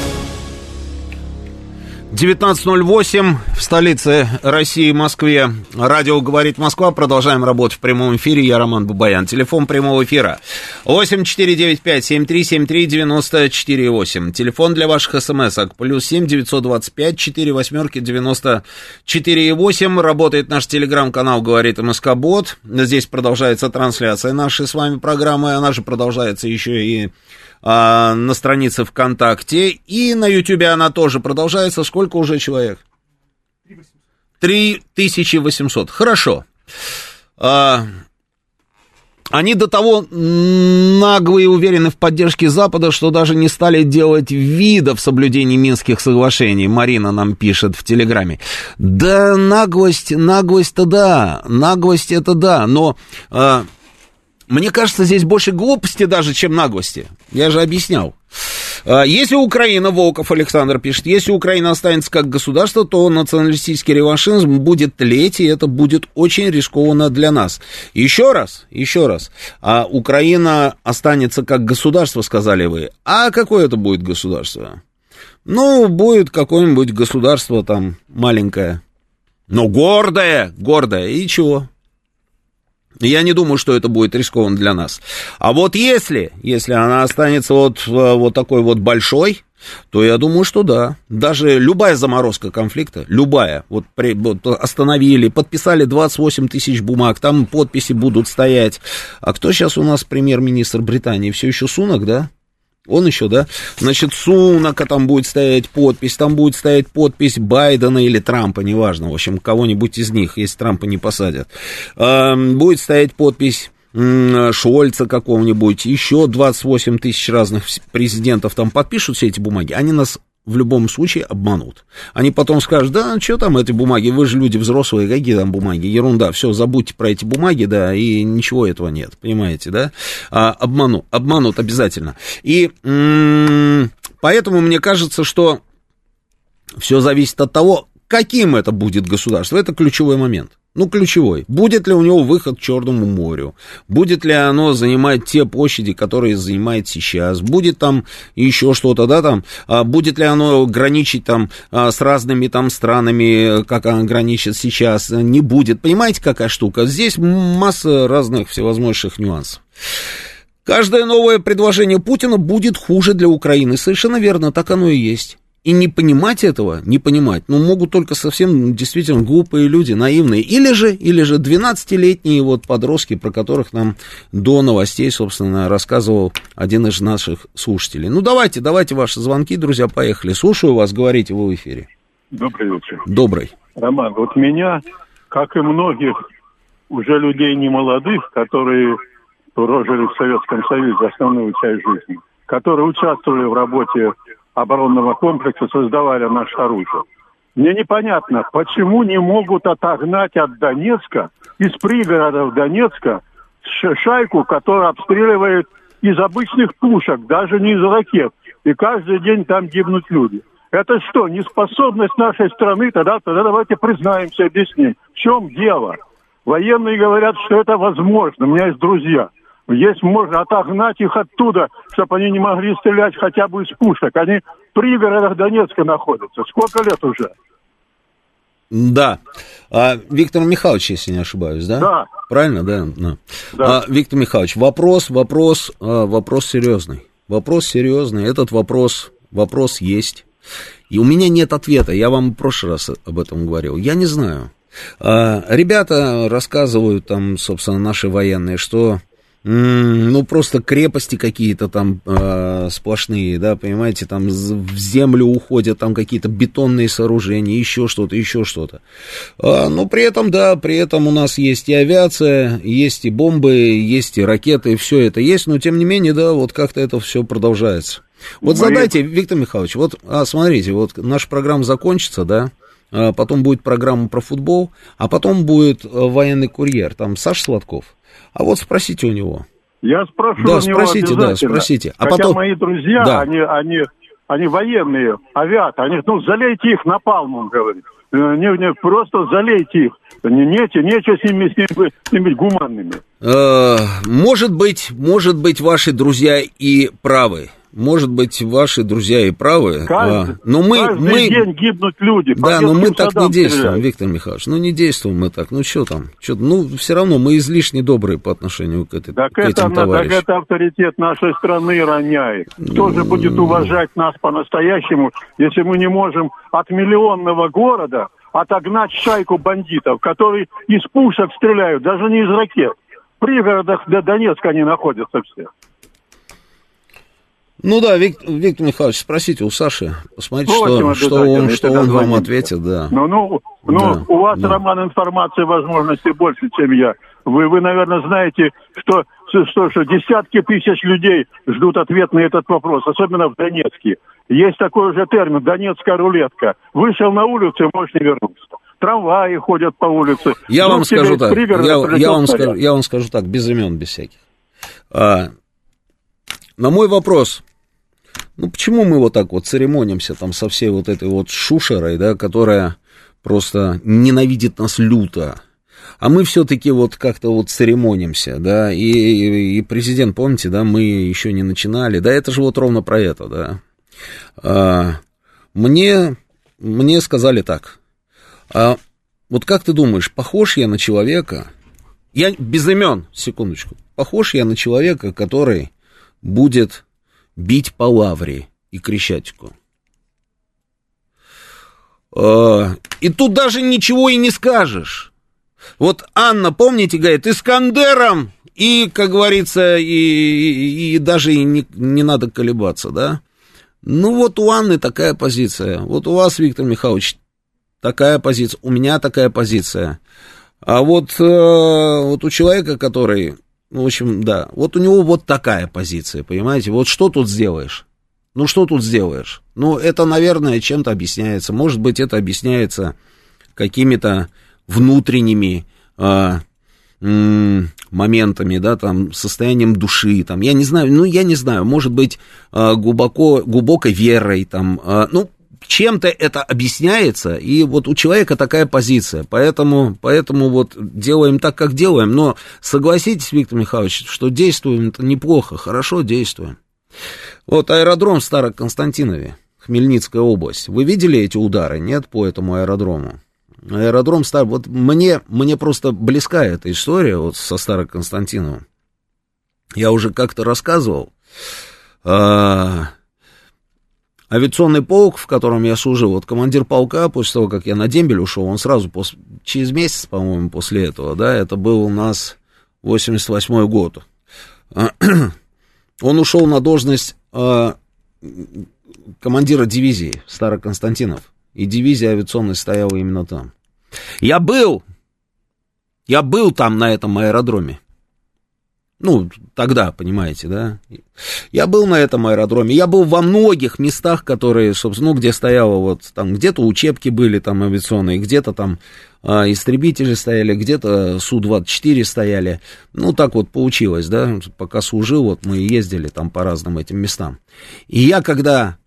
S1: 19.08 в столице России, Москве. Радио «Говорит Москва». Продолжаем работать в прямом эфире. Я Роман Бабаян. Телефон прямого эфира 8495-7373-94-8. Телефон для ваших смс-ок. Плюс 7 925 4 восьмерки 94 8. Работает наш телеграм-канал «Говорит МСК Бот». Здесь продолжается трансляция нашей с вами программы. Она же продолжается еще и а, на странице ВКонтакте. И на Ютубе она тоже продолжается. Сколько уже человек? 3800. Хорошо. А, они до того наглые и уверены в поддержке Запада, что даже не стали делать вида в соблюдении Минских соглашений. Марина нам пишет в Телеграме. Да, наглость, наглость-то да, наглость это да, но... А, мне кажется, здесь больше глупости даже, чем наглости. Я же объяснял. А, если Украина, Волков Александр пишет, если Украина останется как государство, то националистический реваншизм будет тлеть, и это будет очень рискованно для нас. Еще раз, еще раз, а Украина останется как государство, сказали вы. А какое это будет государство? Ну, будет какое-нибудь государство там маленькое, но гордое, гордое, и чего? Я не думаю, что это будет рискованно для нас. А вот если, если она останется вот, э, вот такой вот большой, то я думаю, что да. Даже любая заморозка конфликта, любая, вот, при, вот остановили, подписали 28 тысяч бумаг, там подписи будут стоять. А кто сейчас у нас премьер-министр Британии? Все еще Сунок, да? Он еще, да? Значит, Сунака там будет стоять подпись, там будет стоять подпись Байдена или Трампа, неважно, в общем, кого-нибудь из них, если Трампа не посадят. Будет стоять подпись Шольца какого-нибудь, еще 28 тысяч разных президентов там подпишут все эти бумаги, они нас в любом случае обманут. Они потом скажут, да, что там эти бумаги, вы же люди взрослые, какие там бумаги, ерунда, все, забудьте про эти бумаги, да, и ничего этого нет, понимаете, да? А, обманут, обманут обязательно. И м-м, поэтому мне кажется, что все зависит от того, каким это будет государство, это ключевой момент ну, ключевой. Будет ли у него выход к Черному морю? Будет ли оно занимать те площади, которые занимает сейчас? Будет там еще что-то, да, там? А будет ли оно граничить там а, с разными там странами, как оно граничит сейчас? Не будет. Понимаете, какая штука? Здесь масса разных всевозможных нюансов. Каждое новое предложение Путина будет хуже для Украины. Совершенно верно, так оно и есть. И не понимать этого, не понимать, ну, могут только совсем действительно глупые люди, наивные. Или же, или же 12-летние вот подростки, про которых нам до новостей, собственно, рассказывал один из наших слушателей. Ну, давайте, давайте ваши звонки, друзья, поехали. Слушаю вас, говорите вы в эфире.
S4: Добрый вечер.
S1: Добрый.
S4: Роман, вот меня, как и многих уже людей немолодых, которые прожили в Советском Союзе основную часть жизни, которые участвовали в работе оборонного комплекса создавали наше оружие. Мне непонятно, почему не могут отогнать от Донецка, из пригородов Донецка, шайку, которая обстреливает из обычных пушек, даже не из ракет. И каждый день там гибнут люди. Это что, неспособность нашей страны? Тогда, тогда давайте признаемся, объясним. В чем дело? Военные говорят, что это возможно. У меня есть друзья. Есть можно отогнать их оттуда, чтобы они не могли стрелять хотя бы из пушек. Они в пригородах Донецка находятся. Сколько лет уже?
S1: Да. А, Виктор Михайлович, если не ошибаюсь, да?
S4: Да.
S1: Правильно, да? да. да. А, Виктор Михайлович, вопрос, вопрос, а, вопрос серьезный. Вопрос серьезный. Этот вопрос, вопрос есть. И у меня нет ответа. Я вам в прошлый раз об этом говорил. Я не знаю. А, ребята рассказывают там, собственно, наши военные, что ну, просто крепости какие-то там э, сплошные, да, понимаете, там в землю уходят там какие-то бетонные сооружения, еще что-то, еще что-то. А, но при этом, да, при этом у нас есть и авиация, есть и бомбы, есть и ракеты, все это есть, но тем не менее, да, вот как-то это все продолжается. Вот Мы... задайте, Виктор Михайлович, вот, а, смотрите, вот наша программа закончится, да, а потом будет программа про футбол, а потом будет э, военный курьер, там Саш Сладков. А вот спросите у него.
S4: Я спрошу
S1: да,
S4: у него
S1: спросите, да, спросите.
S4: А Хотя потом... мои друзья, да. они, они, они военные, авиаты, они, ну, залейте их напалмом, говорит. Э, не, не, просто залейте их. Не, нечего, нечего с ними, с ними, с ними гуманными.
S1: Э, может быть, может быть, ваши друзья и правы может быть, ваши друзья и правы,
S4: каждый, а, но мы... Каждый мы... день гибнут люди.
S1: Да, но мы так не действуем, стреляют. Виктор Михайлович, ну не действуем мы так, ну что там, что, ну все равно мы излишне добрые по отношению к, этой,
S4: так
S1: к это, этим товарищам.
S4: Так это авторитет нашей страны роняет. Кто же будет уважать нас по-настоящему, если мы не можем от миллионного города отогнать шайку бандитов, которые из пушек стреляют, даже не из ракет. В пригородах до Донецка они находятся все.
S1: Ну да, Вик, Виктор Михайлович, спросите у Саши, посмотрите, что, что он, что он вам ответит, да.
S4: Ну, ну, ну да, у вас, да. Роман, информации, возможностей больше, чем я. Вы, вы, наверное, знаете, что, что, что десятки тысяч людей ждут ответ на этот вопрос, особенно в Донецке. Есть такой уже термин «донецкая рулетка». Вышел на улицу, можешь не вернуться. Трамваи ходят по улице.
S1: Я вам скажу так, я, я, вам скажу, я вам скажу так, без имен, без всяких. А, на мой вопрос, ну, почему мы вот так вот церемонимся там со всей вот этой вот шушерой, да, которая просто ненавидит нас люто, а мы все-таки вот как-то вот церемонимся, да, и, и, и президент, помните, да, мы еще не начинали, да, это же вот ровно про это, да. А, мне, мне сказали так, а вот как ты думаешь, похож я на человека, я без имен, секундочку, похож я на человека, который будет бить по лавре и Крещатику. А, и тут даже ничего и не скажешь. Вот Анна, помните, говорит, Искандером, и, как говорится, и, и, и даже и не, не надо колебаться, да? Ну вот у Анны такая позиция, вот у вас, Виктор Михайлович, такая позиция, у меня такая позиция. А вот, э, вот у человека, который в общем, да. Вот у него вот такая позиция, понимаете? Вот что тут сделаешь? Ну, что тут сделаешь? Ну, это, наверное, чем-то объясняется. Может быть, это объясняется какими-то внутренними э, моментами, да, там, состоянием души, там, я не знаю, ну, я не знаю, может быть, э, глубоко, глубокой верой, там, э, ну, чем-то это объясняется, и вот у человека такая позиция, поэтому, поэтому вот делаем так, как делаем, но согласитесь, Виктор Михайлович, что действуем это неплохо, хорошо действуем. Вот аэродром в Староконстантинове, Хмельницкая область, вы видели эти удары, нет, по этому аэродрому? Аэродром Стар... Вот мне, мне просто близка эта история вот со Староконстантиновым. Я уже как-то рассказывал. А, авиационный полк, в котором я служил, вот командир полка, после того, как я на дембель ушел, он сразу после, через месяц, по-моему, после этого, да, это был у нас 88-й год. Он ушел на должность а, командира дивизии Староконстантинов. И дивизия авиационная стояла именно там. Я был, я был там на этом аэродроме. Ну, тогда, понимаете, да? Я был на этом аэродроме, я был во многих местах, которые, собственно, ну, где стояло вот, там, где-то учебки были там авиационные, где-то там а, истребители стояли, где-то Су-24 стояли. Ну, так вот получилось, да, пока служил, вот мы ездили там по разным этим местам. И я, когда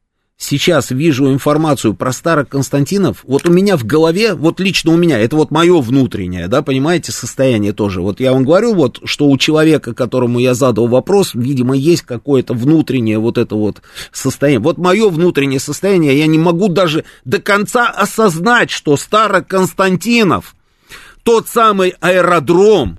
S1: сейчас вижу информацию про старых Константинов, вот у меня в голове, вот лично у меня, это вот мое внутреннее, да, понимаете, состояние тоже. Вот я вам говорю, вот, что у человека, которому я задал вопрос, видимо, есть какое-то внутреннее вот это вот состояние. Вот мое внутреннее состояние, я не могу даже до конца осознать, что старый Константинов, тот самый аэродром,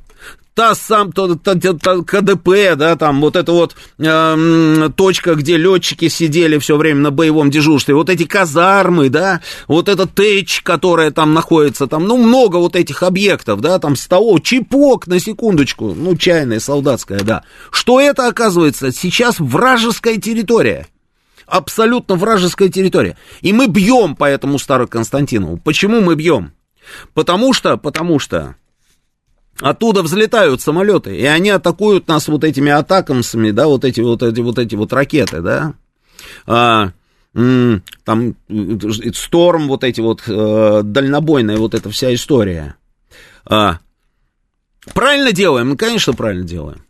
S1: та сам то, то, то, КДП, да, там вот эта вот э, точка, где летчики сидели все время на боевом дежурстве, вот эти казармы, да, вот эта ТЭЧ, которая там находится, там, ну, много вот этих объектов, да, там столов, чипок, на секундочку, ну, чайная, солдатская, да. Что это, оказывается, сейчас вражеская территория абсолютно вражеская территория. И мы бьем по этому Староконстантинову. Почему мы бьем? Потому что, потому что Оттуда взлетают самолеты, и они атакуют нас вот этими атакамсами, да, вот эти вот эти вот эти вот ракеты, да. А, там Сторм, вот эти вот э, дальнобойная вот эта вся история. А, правильно делаем? Ну, конечно, правильно делаем.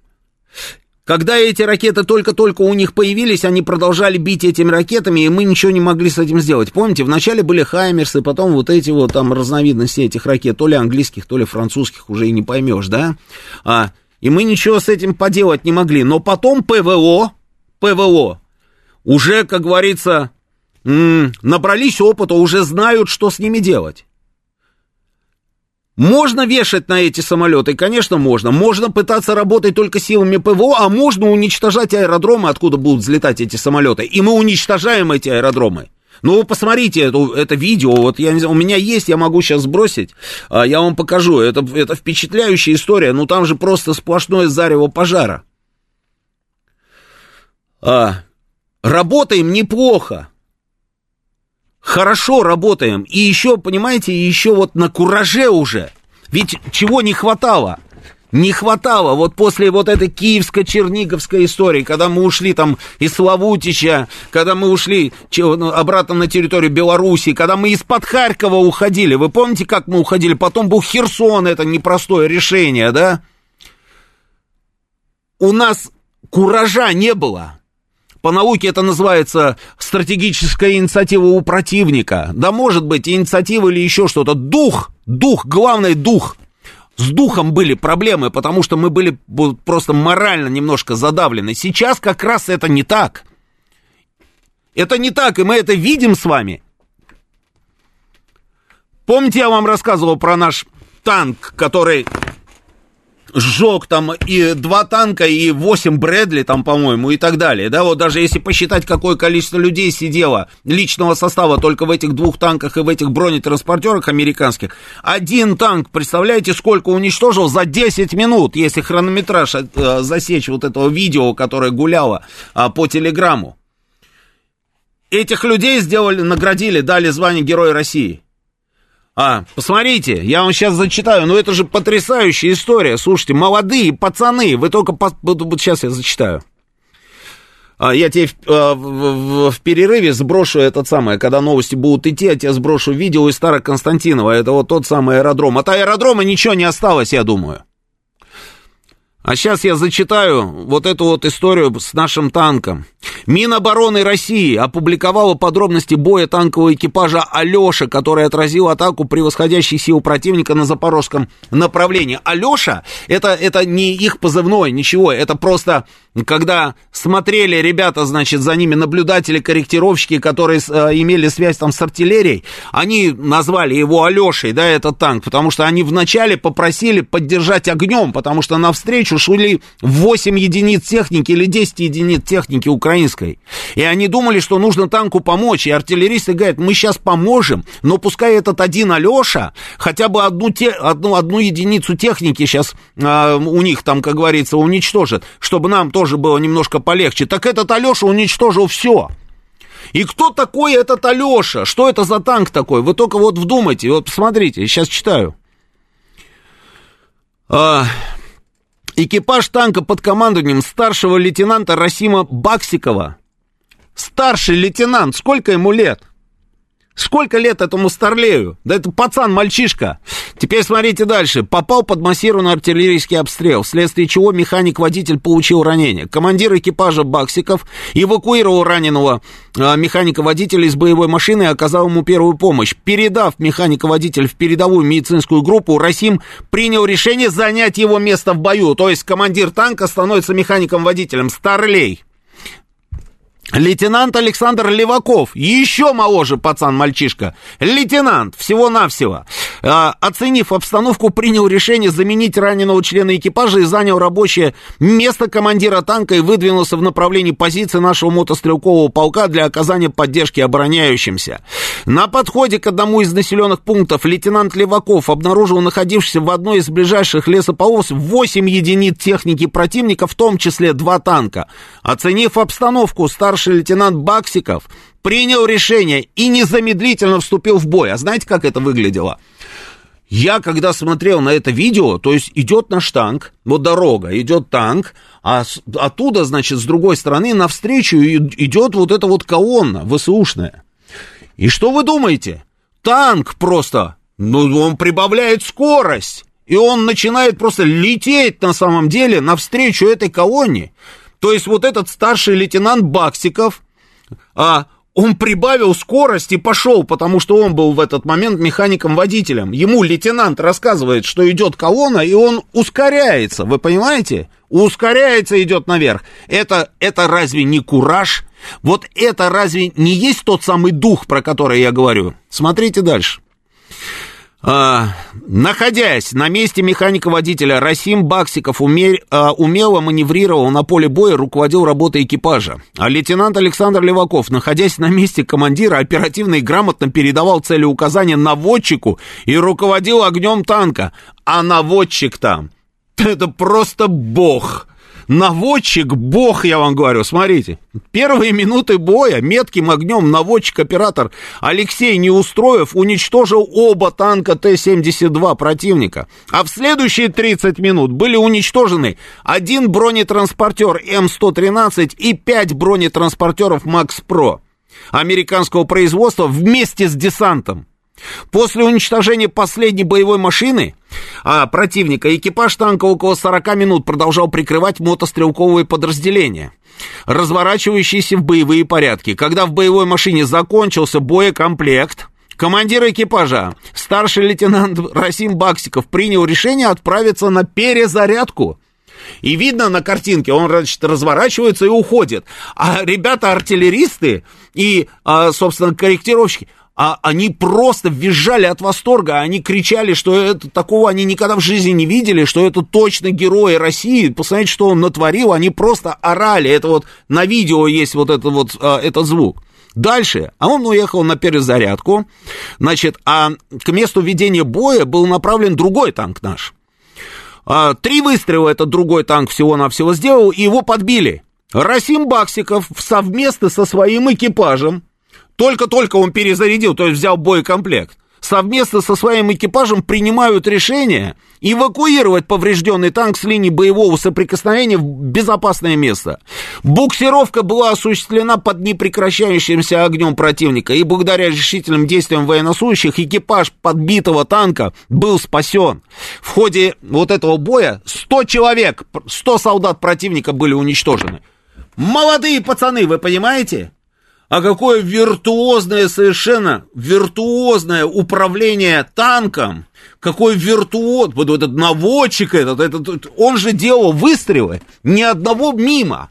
S1: Когда эти ракеты только-только у них появились, они продолжали бить этими ракетами, и мы ничего не могли с этим сделать. Помните, вначале были Хаймерсы, потом вот эти вот там разновидности этих ракет, то ли английских, то ли французских, уже и не поймешь, да? А, и мы ничего с этим поделать не могли. Но потом ПВО, ПВО, уже, как говорится, набрались опыта, уже знают, что с ними делать. Можно вешать на эти самолеты? Конечно, можно. Можно пытаться работать только силами ПВО, а можно уничтожать аэродромы, откуда будут взлетать эти самолеты. И мы уничтожаем эти аэродромы. Ну, вы посмотрите это, это видео, вот я, у меня есть, я могу сейчас сбросить, а, я вам покажу, это, это впечатляющая история, ну там же просто сплошное зарево пожара. А, работаем неплохо, хорошо работаем. И еще, понимаете, еще вот на кураже уже. Ведь чего не хватало? Не хватало вот после вот этой киевско-черниговской истории, когда мы ушли там из Славутича, когда мы ушли ну, обратно на территорию Беларуси, когда мы из-под Харькова уходили. Вы помните, как мы уходили? Потом был Херсон, это непростое решение, да? У нас куража не было. По науке это называется стратегическая инициатива у противника. Да может быть инициатива или еще что-то. Дух, дух, главный дух. С духом были проблемы, потому что мы были просто морально немножко задавлены. Сейчас как раз это не так. Это не так, и мы это видим с вами. Помните, я вам рассказывал про наш танк, который сжег там и два танка, и восемь Брэдли там, по-моему, и так далее, да, вот даже если посчитать, какое количество людей сидело, личного состава только в этих двух танках и в этих бронетранспортерах американских, один танк, представляете, сколько уничтожил за 10 минут, если хронометраж э, засечь вот этого видео, которое гуляло э, по телеграмму. Этих людей сделали, наградили, дали звание Героя России. А, посмотрите, я вам сейчас зачитаю, ну это же потрясающая история. Слушайте, молодые пацаны, вы только... По... Вот сейчас я зачитаю. А, я тебе в, а, в, в, в перерыве сброшу этот самый, когда новости будут идти, я тебе сброшу видео из Староконстантинова. Это вот тот самый аэродром. От аэродрома ничего не осталось, я думаю. А сейчас я зачитаю вот эту вот историю с нашим танком. Минобороны России опубликовала подробности боя танкового экипажа «Алеша», который отразил атаку превосходящей сил противника на запорожском направлении. «Алеша» это, это не их позывной, ничего, это просто когда смотрели ребята, значит, за ними наблюдатели, корректировщики, которые э, имели связь там с артиллерией, они назвали его Алешей, да, этот танк, потому что они вначале попросили поддержать огнем, потому что навстречу шли 8 единиц техники или 10 единиц техники украинской. И они думали, что нужно танку помочь, и артиллеристы говорят, мы сейчас поможем, но пускай этот один Алеша хотя бы одну, те, одну, одну единицу техники сейчас э, у них там, как говорится, уничтожит, чтобы нам тоже было немножко полегче. Так этот Алеша уничтожил все. И кто такой этот Алеша? Что это за танк такой? Вы только вот вдумайте, вот посмотрите, сейчас читаю. А, экипаж танка под командованием старшего лейтенанта Расима Баксикова. Старший лейтенант, сколько ему лет? Сколько лет этому старлею? Да это пацан, мальчишка. Теперь смотрите дальше. Попал под массированный артиллерийский обстрел, вследствие чего механик-водитель получил ранение. Командир экипажа Баксиков эвакуировал раненого а, механика-водителя из боевой машины и оказал ему первую помощь. Передав механика-водителя в передовую медицинскую группу, Расим принял решение занять его место в бою. То есть командир танка становится механиком-водителем. Старлей. Лейтенант Александр Леваков, еще моложе пацан-мальчишка, лейтенант, всего-навсего, э, оценив обстановку, принял решение заменить раненого члена экипажа и занял рабочее место командира танка и выдвинулся в направлении позиции нашего мотострелкового полка для оказания поддержки обороняющимся. На подходе к одному из населенных пунктов лейтенант Леваков обнаружил находившийся в одной из ближайших лесополос 8 единиц техники противника, в том числе два танка. Оценив обстановку, старший старший лейтенант Баксиков принял решение и незамедлительно вступил в бой. А знаете, как это выглядело? Я, когда смотрел на это видео, то есть идет наш танк, вот дорога, идет танк, а оттуда, значит, с другой стороны навстречу идет вот эта вот колонна ВСУшная. И что вы думаете? Танк просто, ну, он прибавляет скорость. И он начинает просто лететь на самом деле навстречу этой колонне. То есть вот этот старший лейтенант Баксиков, а, он прибавил скорость и пошел, потому что он был в этот момент механиком-водителем. Ему лейтенант рассказывает, что идет колонна, и он ускоряется, вы понимаете? Ускоряется, идет наверх. Это, это разве не кураж? Вот это разве не есть тот самый дух, про который я говорю? Смотрите дальше. А, находясь на месте механика-водителя, Расим Баксиков умер, а, умело маневрировал на поле боя, руководил работой экипажа. А лейтенант Александр Леваков, находясь на месте командира, оперативно и грамотно передавал цели указания наводчику и руководил огнем танка. А наводчик там, это просто бог. Наводчик, бог, я вам говорю, смотрите. Первые минуты боя метким огнем наводчик-оператор Алексей Неустроев уничтожил оба танка Т-72 противника. А в следующие 30 минут были уничтожены один бронетранспортер М113 и пять бронетранспортеров Макс Про американского производства вместе с десантом. После уничтожения последней боевой машины а, противника экипаж танка около 40 минут продолжал прикрывать мотострелковые подразделения, разворачивающиеся в боевые порядки. Когда в боевой машине закончился боекомплект, командир экипажа, старший лейтенант Расим Баксиков, принял решение отправиться на перезарядку. И видно на картинке, он, значит, разворачивается и уходит. А ребята-артиллеристы и, а, собственно, корректировщики – а они просто визжали от восторга, они кричали, что это, такого они никогда в жизни не видели, что это точно герои России, посмотрите, что он натворил, они просто орали, это вот на видео есть вот, это вот а, этот звук. Дальше, а он уехал на перезарядку, значит, а к месту ведения боя был направлен другой танк наш. А, три выстрела этот другой танк всего-навсего сделал, и его подбили. Расим Баксиков совместно со своим экипажем только-только он перезарядил, то есть взял боекомплект. совместно со своим экипажем принимают решение эвакуировать поврежденный танк с линии боевого соприкосновения в безопасное место. Буксировка была осуществлена под непрекращающимся огнем противника, и благодаря решительным действиям военнослужащих экипаж подбитого танка был спасен. В ходе вот этого боя 100 человек, 100 солдат противника были уничтожены. Молодые пацаны, вы понимаете? А какое виртуозное совершенно, виртуозное управление танком, какой виртуоз, вот этот наводчик этот, этот, он же делал выстрелы, ни одного мимо.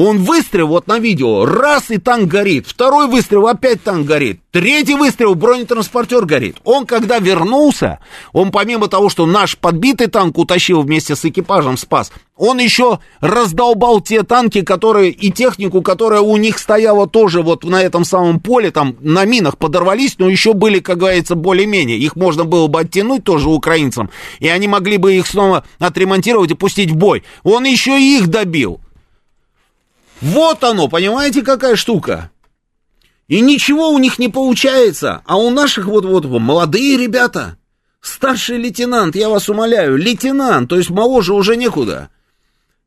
S1: Он выстрел, вот на видео, раз и танк горит, второй выстрел, опять танк горит, третий выстрел, бронетранспортер горит. Он, когда вернулся, он помимо того, что наш подбитый танк утащил вместе с экипажем, спас, он еще раздолбал те танки, которые, и технику, которая у них стояла тоже вот на этом самом поле, там на минах подорвались, но еще были, как говорится, более-менее. Их можно было бы оттянуть тоже украинцам, и они могли бы их снова отремонтировать и пустить в бой. Он еще и их добил. Вот оно, понимаете, какая штука? И ничего у них не получается, а у наших вот-вот молодые ребята, старший лейтенант, я вас умоляю, лейтенант, то есть моложе уже некуда.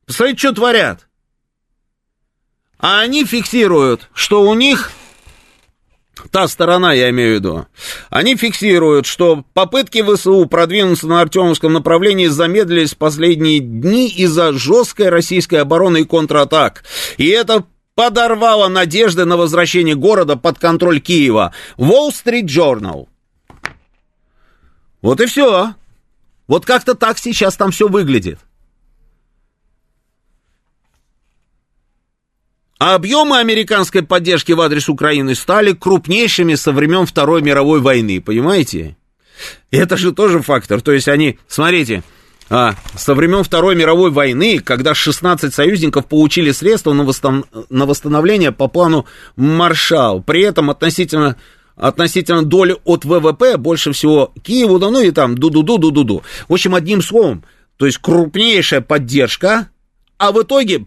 S1: Посмотрите, что творят. А они фиксируют, что у них та сторона, я имею в виду, они фиксируют, что попытки ВСУ продвинуться на Артемовском направлении замедлились в последние дни из-за жесткой российской обороны и контратак. И это подорвало надежды на возвращение города под контроль Киева. Wall Street Journal. Вот и все. Вот как-то так сейчас там все выглядит. А объемы американской поддержки в адрес Украины стали крупнейшими со времен Второй мировой войны, понимаете? Это же тоже фактор. То есть они, смотрите, а, со времен Второй мировой войны, когда 16 союзников получили средства на, восстан... на восстановление по плану Маршал, при этом относительно относительно доли от ВВП больше всего Киеву, да ну и там ду-ду-ду-ду-ду-ду. В общем, одним словом, то есть крупнейшая поддержка, а в итоге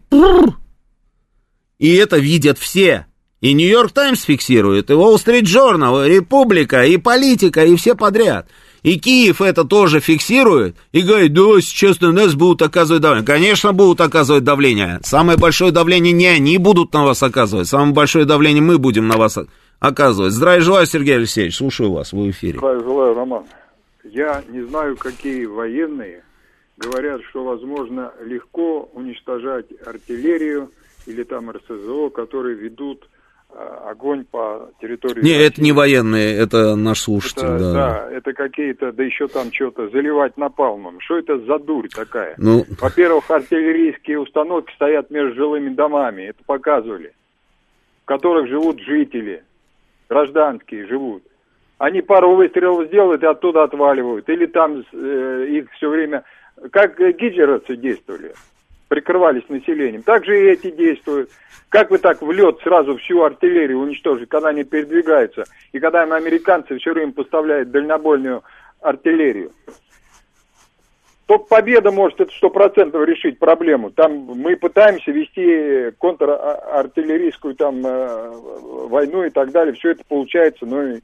S1: и это видят все. И Нью-Йорк Таймс фиксирует, и Уолл-Стрит Джорнал, и Республика, и Политика, и все подряд. И Киев это тоже фиксирует и говорит, да, сейчас на нас будут оказывать давление. Конечно, будут оказывать давление. Самое большое давление не они будут на вас оказывать, самое большое давление мы будем на вас оказывать. Здравия желаю, Сергей Алексеевич, слушаю вас, вы в эфире.
S5: Здравия желаю, Роман. Я не знаю, какие военные говорят, что возможно легко уничтожать артиллерию, или там РСЗО, которые ведут а, огонь по территории...
S1: Не, России. это не военные, это наш слушатель, это,
S5: да. Да, это какие-то, да еще там что-то, заливать напалмом. Что это за дурь такая? Ну... Во-первых, артиллерийские установки стоят между жилыми домами, это показывали, в которых живут жители, гражданские живут. Они пару выстрелов сделают и оттуда отваливают. Или там э, их все время... Как гитлеровцы действовали прикрывались населением. Так же и эти действуют. Как вы так в лед сразу всю артиллерию уничтожить, когда они передвигаются, и когда американцы все время поставляют дальнобойную артиллерию? Только победа может это сто процентов решить проблему. Там мы пытаемся вести контрартиллерийскую там э, войну и так далее. Все это получается, но э,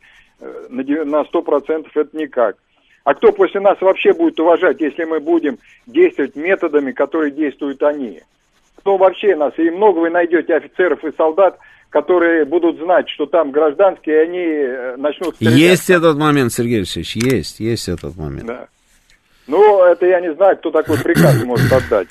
S5: на сто процентов это никак. А кто после нас вообще будет уважать, если мы будем действовать методами, которые действуют они? Кто вообще нас? И много вы найдете офицеров и солдат, которые будут знать, что там гражданские, и они э, начнут
S1: стрелять. Есть этот момент, Сергей Алексеевич, есть, есть этот момент. Да.
S5: Ну, это я не знаю, кто такой приказ может отдать.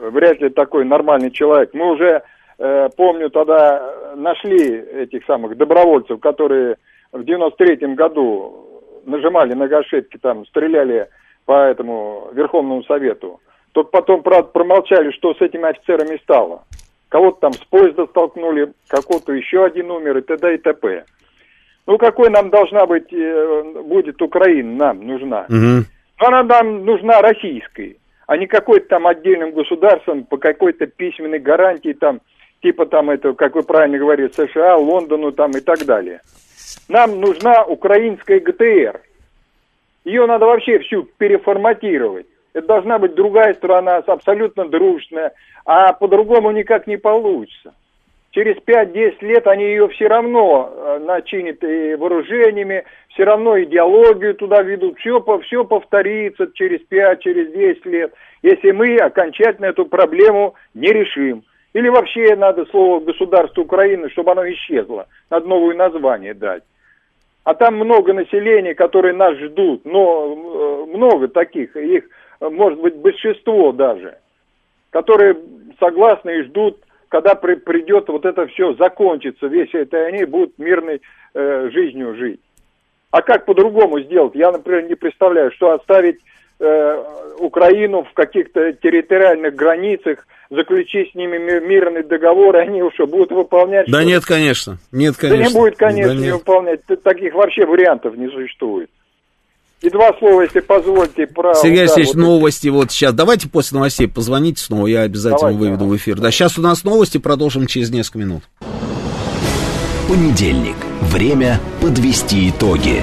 S5: Вряд ли такой нормальный человек. Мы уже, э, помню, тогда нашли этих самых добровольцев, которые в 93-м году нажимали на гашетки, там, стреляли по этому Верховному Совету. Только потом, правда, промолчали, что с этими офицерами стало. Кого-то там с поезда столкнули, какого-то еще один умер и т.д. и т.п. Ну, какой нам должна быть, э, будет Украина, нам нужна. Угу. Она нам нужна российской, а не какой-то там отдельным государством по какой-то письменной гарантии, там, типа там это, как вы правильно говорите, США, Лондону там и так далее. Нам нужна украинская ГТР. Ее надо вообще всю переформатировать. Это должна быть другая страна, абсолютно дружная, а по-другому никак не получится. Через 5-10 лет они ее все равно все начинит и вооружениями, все равно идеологию туда ведут, все, все повторится через 5, через 10 лет, если мы окончательно эту проблему не решим. Или вообще надо слово государство Украины, чтобы оно исчезло, надо новое название дать. А там много населения, которые нас ждут, но э, много таких, их может быть большинство даже, которые согласны и ждут когда при, придет вот это все, закончится весь это, и они будут мирной э, жизнью жить. А как по-другому сделать? Я, например, не представляю, что оставить э, Украину в каких-то территориальных границах, заключить с ними мирный договор, и они уже будут выполнять.
S1: Да нет, конечно. Нет, конечно.
S5: Да не будет, конечно, да не выполнять. Таких вообще вариантов не существует. И два слова, если позволите, про...
S1: Сергей Алексеевич, вот новости вот сейчас. Давайте после новостей позвоните снова, я обязательно Давайте, выведу ага. в эфир. Да, сейчас у нас новости, продолжим через несколько минут.
S2: Понедельник. Время подвести итоги.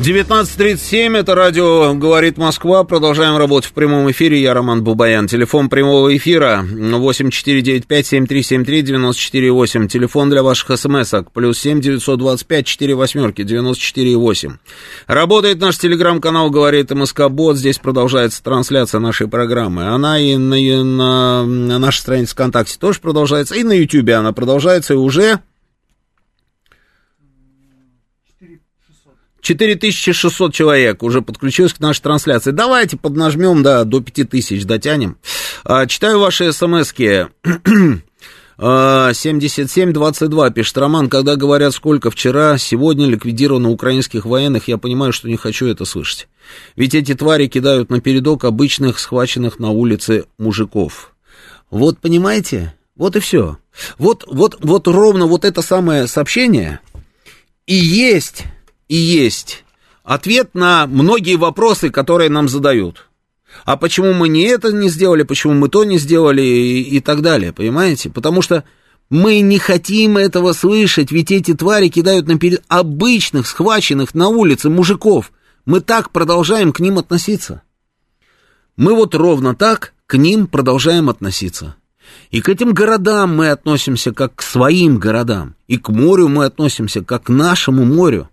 S1: 19.37, это радио «Говорит Москва». Продолжаем работать в прямом эфире. Я Роман Бубаян. Телефон прямого эфира 8495-7373-94-8. Телефон для ваших смс-ок. Плюс 7 925 4 восьмерки 94-8. Работает наш телеграм-канал «Говорит МСК Бот». Здесь продолжается трансляция нашей программы. Она и на, и на, на нашей странице ВКонтакте тоже продолжается. И на Ютьюбе она продолжается. И уже 4600 человек уже подключилось к нашей трансляции. Давайте поднажмем, да, до 5000 дотянем. А, читаю ваши смски. 7722 пишет Роман, когда говорят, сколько вчера, сегодня ликвидировано украинских военных, я понимаю, что не хочу это слышать. Ведь эти твари кидают на передок обычных схваченных на улице мужиков. Вот понимаете? Вот и все. Вот, вот, вот ровно вот это самое сообщение и есть и есть ответ на многие вопросы, которые нам задают. А почему мы не это не сделали, почему мы то не сделали и, и так далее, понимаете? Потому что мы не хотим этого слышать, ведь эти твари кидают на перед обычных, схваченных на улице мужиков. Мы так продолжаем к ним относиться. Мы вот ровно так к ним продолжаем относиться. И к этим городам мы относимся как к своим городам. И к морю мы относимся как к нашему морю.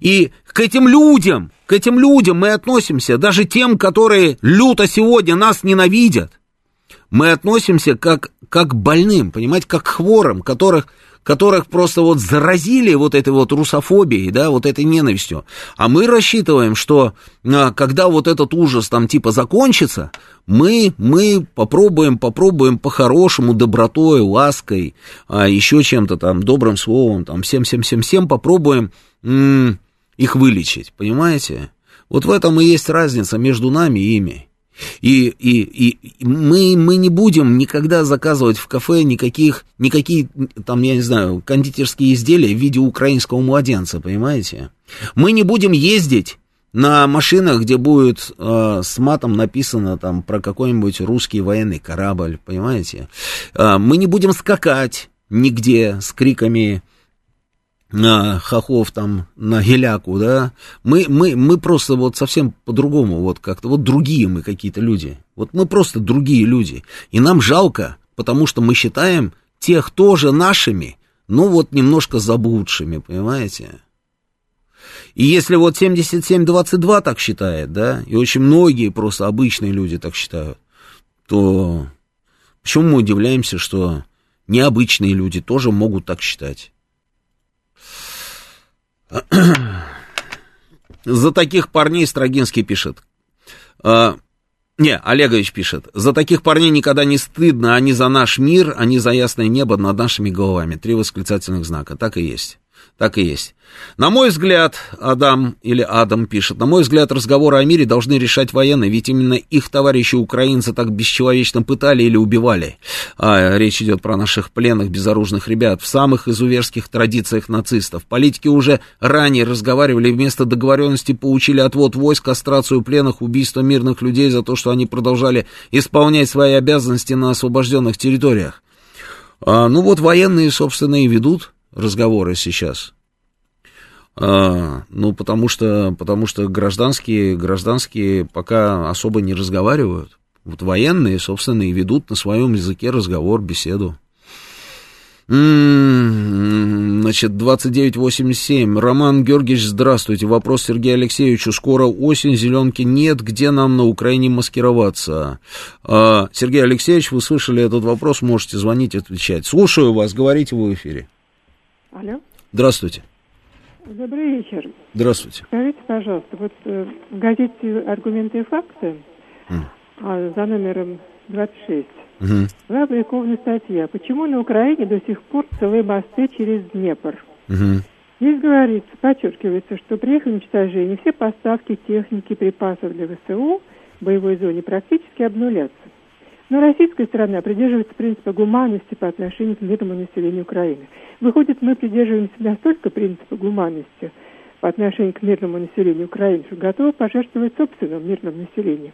S1: И к этим людям, к этим людям мы относимся, даже тем, которые люто сегодня нас ненавидят, мы относимся как, как больным, понимаете, как хворым, которых, которых просто вот заразили вот этой вот русофобией, да, вот этой ненавистью. А мы рассчитываем, что а, когда вот этот ужас там типа закончится, мы, мы попробуем, попробуем по-хорошему, добротой, лаской, а, еще чем-то там, добрым словом, там, всем-всем-всем-всем попробуем их вылечить, понимаете? Вот в этом и есть разница между нами и ими. И, и, и мы, мы не будем никогда заказывать в кафе никаких, никакие, там, я не знаю, кондитерские изделия в виде украинского младенца, понимаете? Мы не будем ездить на машинах, где будет э, с матом написано там про какой-нибудь русский военный корабль, понимаете? Э, мы не будем скакать нигде с криками на хохов там, на геляку, да, мы, мы, мы просто вот совсем по-другому, вот как-то, вот другие мы какие-то люди, вот мы просто другие люди, и нам жалко, потому что мы считаем тех тоже нашими, ну вот немножко заблудшими, понимаете? И если вот 77-22 так считает, да, и очень многие просто обычные люди так считают, то почему мы удивляемся, что необычные люди тоже могут так считать? За таких парней Строгинский пишет. А, не, Олегович пишет. За таких парней никогда не стыдно. Они за наш мир, они за ясное небо над нашими головами. Три восклицательных знака. Так и есть. Так и есть. На мой взгляд, Адам или Адам пишет, на мой взгляд, разговоры о мире должны решать военные, ведь именно их товарищи украинцы так бесчеловечно пытали или убивали. А, речь идет про наших пленных, безоружных ребят, в самых изуверских традициях нацистов. Политики уже ранее разговаривали, вместо договоренности получили отвод войск, кастрацию пленных, убийство мирных людей за то, что они продолжали исполнять свои обязанности на освобожденных территориях. А, ну вот военные, собственно, и ведут разговоры сейчас. А, ну, потому что, потому что гражданские, гражданские пока особо не разговаривают. Вот военные, собственно, и ведут на своем языке разговор, беседу. М-м-м, значит, 2987. Роман Георгиевич, здравствуйте. Вопрос Сергею Алексеевичу. Скоро осень, зеленки нет. Где нам на Украине маскироваться? А, Сергей Алексеевич, вы слышали этот вопрос, можете звонить, отвечать. Слушаю вас, говорите вы в эфире.
S6: Алло.
S1: Здравствуйте.
S6: Добрый вечер.
S1: Здравствуйте.
S6: Скажите, пожалуйста, вот э, в газете «Аргументы и факты» mm. за номером 26 угу. была опубликована статья «Почему на Украине до сих пор целые мосты через Днепр?» угу. Здесь говорится, подчеркивается, что при их уничтожении все поставки техники, припасов для ВСУ в боевой зоне практически обнулятся. Но российская сторона придерживается принципа гуманности по отношению к мирному населению Украины. Выходит, мы придерживаемся настолько принципа гуманности по отношению к мирному населению Украины, что готовы пожертвовать собственным мирным населением,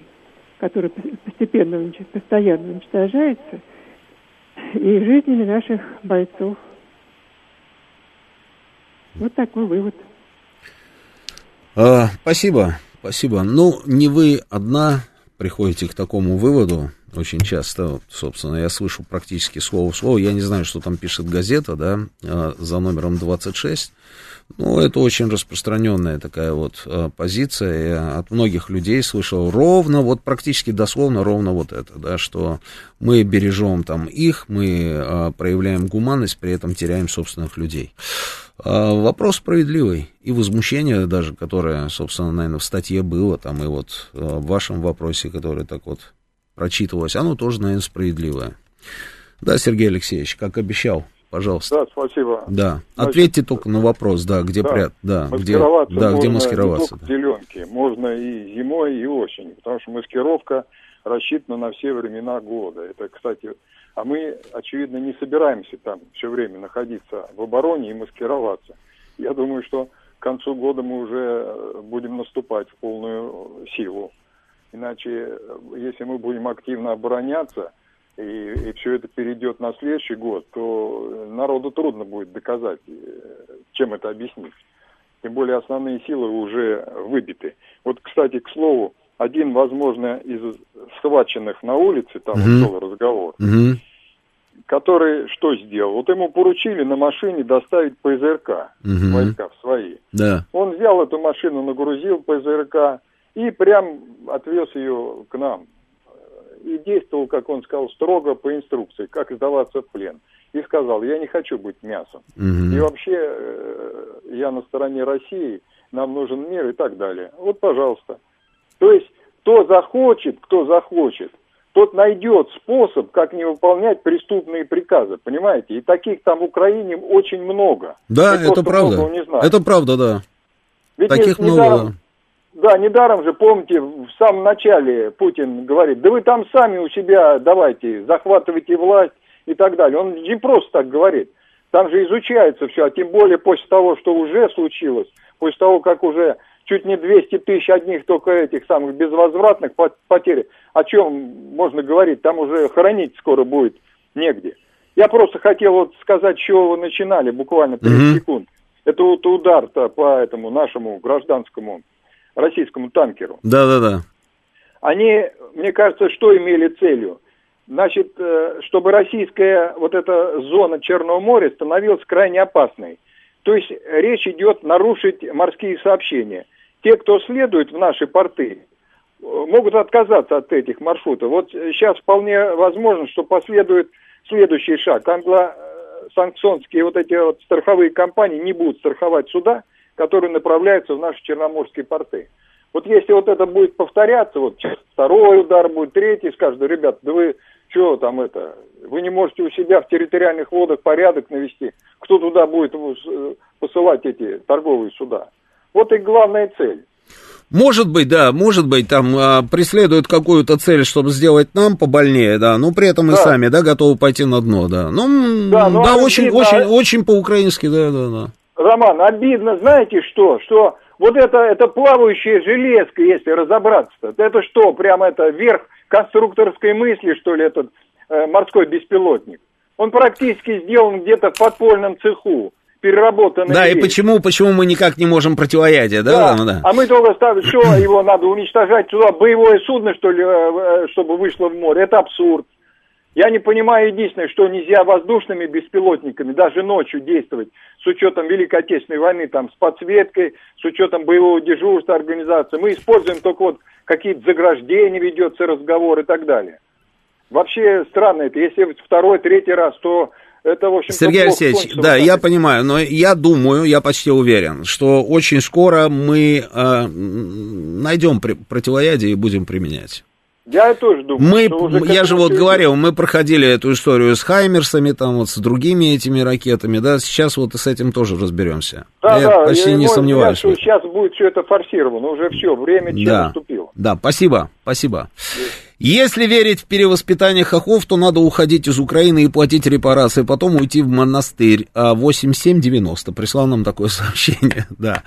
S6: которое постепенно, постоянно уничтожается, и жизнями наших бойцов. Вот такой вывод.
S1: А, спасибо, спасибо. Ну, не вы одна приходите к такому выводу очень часто, собственно, я слышу практически слово в слово. Я не знаю, что там пишет газета, да, а, за номером 26. Ну, это очень распространенная такая вот а, позиция. Я от многих людей слышал ровно, вот практически дословно ровно вот это, да, что мы бережем там их, мы а, проявляем гуманность, при этом теряем собственных людей. Вопрос справедливый. И возмущение даже, которое, собственно, наверное, в статье было, там, и вот в вашем вопросе, который так вот прочитывалось, оно тоже, наверное, справедливое. Да, Сергей Алексеевич, как обещал, пожалуйста.
S5: Да, спасибо.
S1: Да, Значит, ответьте только на вопрос, да, где да, прят, да, где, да, где маскироваться.
S5: Да. зеленки, можно и зимой, и осенью, потому что маскировка рассчитана на все времена года. Это, кстати, а мы, очевидно, не собираемся там все время находиться в обороне и маскироваться. Я думаю, что к концу года мы уже э, будем наступать в полную силу. Иначе, если мы будем активно обороняться, и, и все это перейдет на следующий год, то народу трудно будет доказать, э, чем это объяснить. Тем более основные силы уже выбиты. Вот, кстати, к слову, один, возможно, из схваченных на улице, там шел разговор, uh-huh. который что сделал? Вот ему поручили на машине доставить ПЗРК, uh-huh. войска в свои.
S1: Да.
S5: Он взял эту машину, нагрузил ПЗРК, и прям отвез ее к нам. И действовал, как он сказал, строго по инструкции, как сдаваться в плен. И сказал, я не хочу быть мясом. Угу. И вообще э, я на стороне России, нам нужен мир и так далее. Вот, пожалуйста. То есть, кто захочет, кто захочет, тот найдет способ, как не выполнять преступные приказы, понимаете? И таких там в Украине очень много.
S1: Да, Я это правда. Не знаю. Это правда, да.
S5: Ведь таких много. Недаром, да, недаром же, помните, в самом начале Путин говорит, да вы там сами у себя давайте, захватывайте власть и так далее. Он не просто так говорит. Там же изучается все, а тем более после того, что уже случилось, после того, как уже чуть не 200 тысяч одних только этих самых безвозвратных потерь, о чем можно говорить, там уже хоронить скоро будет негде. Я просто хотел вот сказать, с чего вы начинали, буквально 30 mm-hmm. секунд. Это вот удар-то по этому нашему гражданскому российскому танкеру.
S1: Да, да, да.
S5: Они, мне кажется, что имели целью? Значит, э, чтобы российская вот эта зона Черного моря становилась крайне опасной. То есть речь идет нарушить морские сообщения. Те, кто следует в наши порты, э, могут отказаться от этих маршрутов. Вот сейчас вполне возможно, что последует следующий шаг. Англосанкционские вот эти вот страховые компании не будут страховать суда – которые направляются в наши черноморские порты. Вот если вот это будет повторяться, вот второй удар будет, третий, скажут, ребят, да вы Что там это? Вы не можете у себя в территориальных водах порядок навести. Кто туда будет э, посылать эти торговые суда? Вот и главная цель.
S1: Может быть, да, может быть, там а, преследуют какую-то цель, чтобы сделать нам побольнее, да, но при этом да. и сами, да, готовы пойти на дно, да. Ну, да, ну, да очень, обидно, очень, очень по-украински, да, да, да.
S5: Роман, обидно, знаете что, что вот это, это плавающая железка, если разобраться-то, это что, прямо это верх конструкторской мысли, что ли, этот э, морской беспилотник? Он практически сделан где-то в подпольном цеху переработанный.
S1: Да, вещь. и почему, почему мы никак не можем противоядие, да?
S5: Да, да. а мы только ставим, что его надо уничтожать туда, боевое судно, что ли, э, э, чтобы вышло в море, это абсурд. Я не понимаю единственное, что нельзя воздушными беспилотниками даже ночью действовать с учетом Великой Отечественной войны, там, с подсветкой, с учетом боевого дежурства организации. Мы используем только вот какие-то заграждения, ведется разговор и так далее. Вообще странно это. Если второй, третий раз, то это, в общем
S1: Сергей Алексеевич, да, я понимаю, но я думаю, я почти уверен, что очень скоро мы э, найдем противоядие и будем применять.
S5: Я тоже думаю.
S1: Мы, уже я же вот говорил, мы проходили эту историю с Хаймерсами, там вот с другими этими ракетами, да, сейчас вот и с этим тоже разберемся.
S5: Да, я да, почти я не сомневаюсь. Что сейчас будет все это форсировано, уже все, время да, наступило.
S1: Да, спасибо, спасибо. Если верить в перевоспитание хохов, то надо уходить из Украины и платить репарации, потом уйти в монастырь. 8790 прислал нам такое сообщение, да.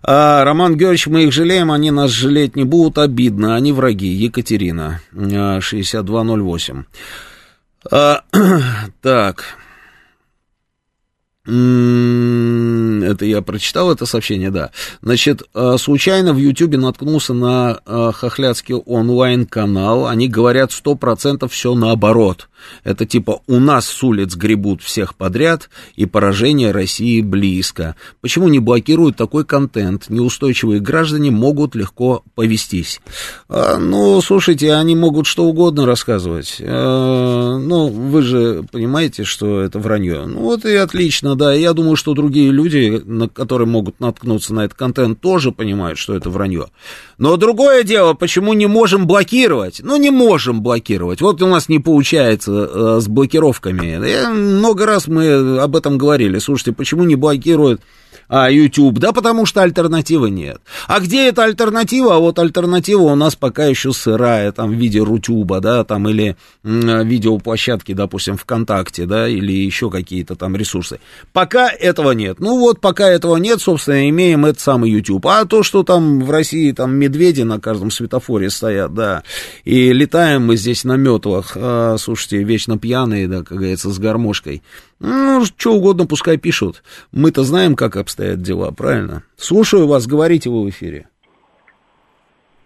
S1: А, Роман Георгиевич, мы их жалеем, они нас жалеть не будут, обидно, они враги. Екатерина, 6208. А, так... Это я прочитал это сообщение, да. Значит, э, случайно в Ютубе наткнулся на э, хохлядский онлайн-канал. Они говорят, сто процентов все наоборот. Это типа у нас с улиц гребут всех подряд, и поражение России близко. Почему не блокируют такой контент? Неустойчивые граждане могут легко повестись. А, ну, слушайте, они могут что угодно рассказывать. А, ну, вы же понимаете, что это вранье. Ну, вот и отлично да, я думаю, что другие люди, на, которые могут наткнуться на этот контент, тоже понимают, что это вранье. Но другое дело, почему не можем блокировать? Ну, не можем блокировать. Вот у нас не получается с блокировками. Много раз мы об этом говорили. Слушайте, почему не блокируют а, YouTube? Да потому что альтернативы нет. А где эта альтернатива? А вот альтернатива у нас пока еще сырая, там, в виде Рутюба, да, там, или м, видеоплощадки, допустим, ВКонтакте, да, или еще какие-то там ресурсы. Пока этого нет. Ну вот, пока этого нет, собственно, имеем этот самый YouTube. А то, что там в России там медведи на каждом светофоре стоят, да, и летаем мы здесь на метлах, а, слушайте, вечно пьяные, да, как говорится, с гармошкой. Ну, что угодно пускай пишут. Мы-то знаем, как обстоят дела, правильно? Слушаю вас, говорите вы в эфире.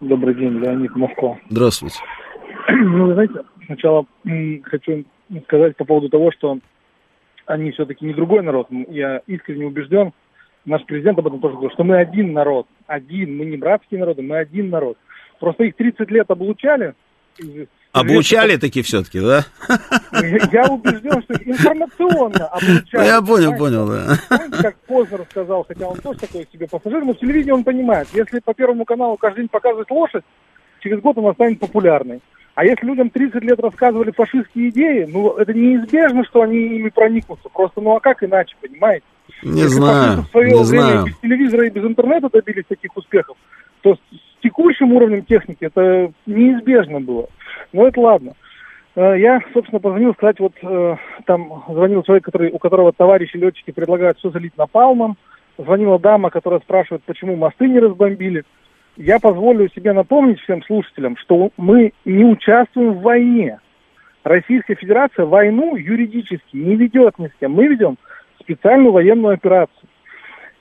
S7: Добрый день, Леонид Москва.
S1: Здравствуйте.
S7: Ну, вы знаете, сначала хочу сказать по поводу того, что они все-таки не другой народ. Я искренне убежден, наш президент об этом тоже говорил, что мы один народ. Один. Мы не братские народы, мы один народ. Просто их 30 лет облучали,
S1: Обучали таки все-таки, да?
S7: Я убежден, что информационно обучали.
S1: Я понял, понял, да.
S7: Помните, как Познер сказал, хотя он тоже такой себе пассажир, но в телевидении он понимает, если по Первому каналу каждый день показывать лошадь, через год она станет популярной. А если людям 30 лет рассказывали фашистские идеи, ну, это неизбежно, что они ими проникнутся. Просто, ну, а как иначе, понимаете?
S1: Не если знаю, в свое
S7: не
S1: время знаю.
S7: без телевизора и без интернета добились таких успехов, то с текущим уровнем техники это неизбежно было. Но это ладно. Э, я, собственно, позвонил сказать, вот э, там звонил человек, который, у которого товарищи летчики предлагают все залить напалмом. Звонила дама, которая спрашивает, почему мосты не разбомбили. Я позволю себе напомнить всем слушателям, что мы не участвуем в войне. Российская Федерация войну юридически не ведет ни с кем. Мы ведем специальную военную операцию.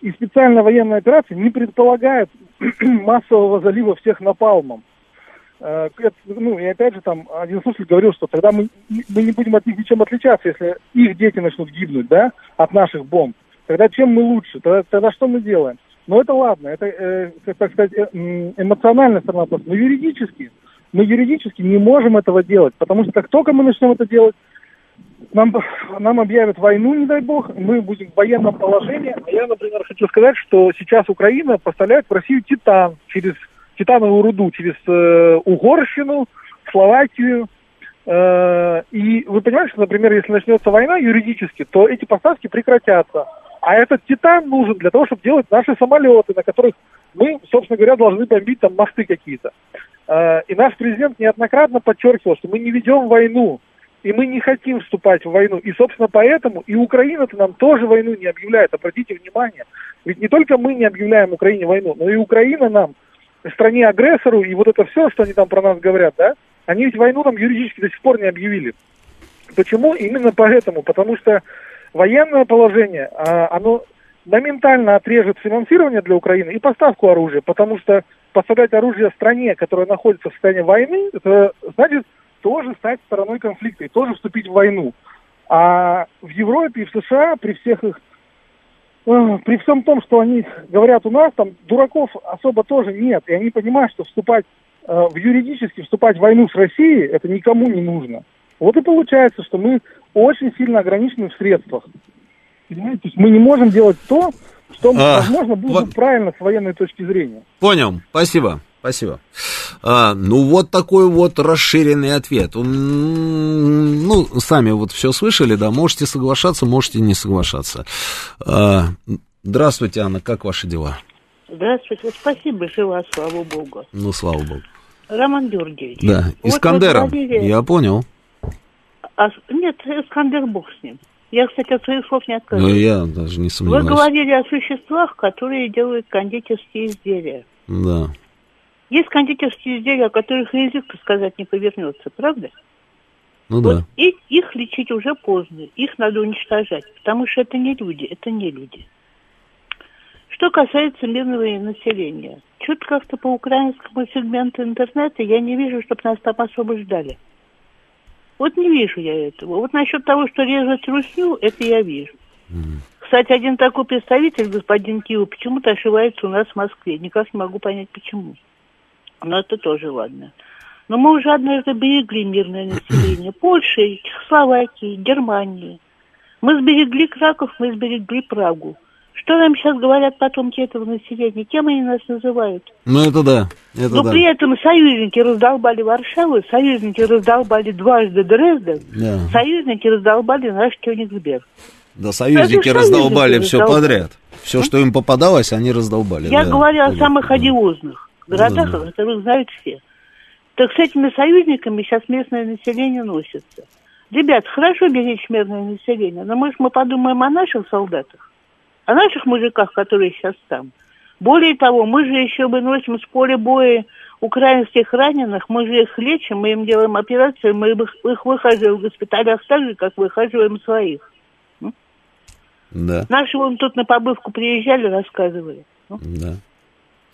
S7: И специальная военная операция не предполагает массового залива всех напалмом. Э, ну, и опять же, там, один слушатель говорил, что тогда мы, мы не будем от них ничем отличаться, если их дети начнут гибнуть, да, от наших бомб. Тогда чем мы лучше? Тогда, тогда что мы делаем? Но это ладно, это, э, так сказать, э, эмоциональная сторона вопроса. Но юридически, мы юридически не можем этого делать, потому что как только мы начнем это делать, нам, нам объявят войну, не дай бог, мы будем в военном положении. Я, например, хочу сказать, что сейчас Украина поставляет в Россию титан через титановую руду через э, Угорщину, Словакию, Э, и вы понимаете, что, например, если начнется война юридически, то эти поставки прекратятся. А этот титан нужен для того, чтобы делать наши самолеты, на которых мы, собственно говоря, должны бомбить там мосты какие-то. Э, и наш президент неоднократно подчеркивал, что мы не ведем войну, и мы не хотим вступать в войну. И, собственно, поэтому и Украина-то нам тоже войну не объявляет. Обратите внимание, ведь не только мы не объявляем Украине войну, но и Украина нам, стране-агрессору, и вот это все, что они там про нас говорят, да, они ведь войну нам юридически до сих пор не объявили. Почему? Именно поэтому. Потому что военное положение, а, оно моментально отрежет финансирование для Украины и поставку оружия, потому что поставлять оружие стране, которая находится в состоянии войны, это значит тоже стать стороной конфликта и тоже вступить в войну. А в Европе и в США при всех их э, при всем том, что они говорят у нас, там дураков особо тоже нет. И они понимают, что вступать Э, в юридически вступать в войну с Россией, это никому не нужно. Вот и получается, что мы очень сильно ограничены в средствах. Понимаете? То есть мы не можем делать то, что, а, возможно, было вот... правильно с военной точки зрения.
S1: Понял, спасибо. Спасибо. А, ну, вот такой вот расширенный ответ. Ну, сами вот все слышали, да, можете соглашаться, можете не соглашаться. А, здравствуйте, Анна, как ваши дела?
S8: Здравствуйте, спасибо, жива, слава богу.
S1: Ну, слава богу.
S8: Роман Георгиевич.
S1: Да, Искандером, вот говорили... я понял.
S8: А, нет, Искандер бог с ним. Я, кстати, от своих слов не отказываюсь.
S1: Ну, я даже не сомневаюсь.
S8: Вы говорили о существах, которые делают кондитерские изделия.
S1: Да.
S8: Есть кондитерские изделия, о которых язык сказать не повернется, правда?
S1: Ну вот да.
S8: И их лечить уже поздно, их надо уничтожать, потому что это не люди, это не люди. Что касается мирного населения, чуть как-то по украинскому сегменту интернета я не вижу, чтобы нас там особо ждали. Вот не вижу я этого. Вот насчет того, что резать русню, это я вижу. Mm. Кстати, один такой представитель, господин Киев, почему-то ошивается у нас в Москве. Никак не могу понять, почему. Но это тоже ладно. Но мы уже однажды берегли мирное население Польши, Чехословакии, Германии. Мы сберегли Краков, мы сберегли Прагу. Что нам сейчас говорят потомки этого населения? Кем они нас называют?
S1: Ну, это да. Это
S8: Но
S1: да.
S8: при этом союзники раздолбали Варшаву, союзники раздолбали дважды Дрезден, да. союзники раздолбали наш Кёнигсберг.
S1: Да, союзники раздолбали все раздолбали. подряд. Все, что им попадалось, они раздолбали.
S8: Я
S1: да.
S8: говорю о самых одиозных городах, да, да. которых знают все. Так с этими союзниками сейчас местное население носится. Ребят, хорошо беречь мирное население, но мы же мы подумаем о наших солдатах о наших мужиках, которые сейчас там. Более того, мы же еще выносим с поля боя украинских раненых, мы же их лечим, мы им делаем операцию, мы их, их выхаживаем в госпиталях так же, как выхаживаем своих.
S1: Да.
S8: Наши вон тут на побывку приезжали, рассказывали.
S1: Да.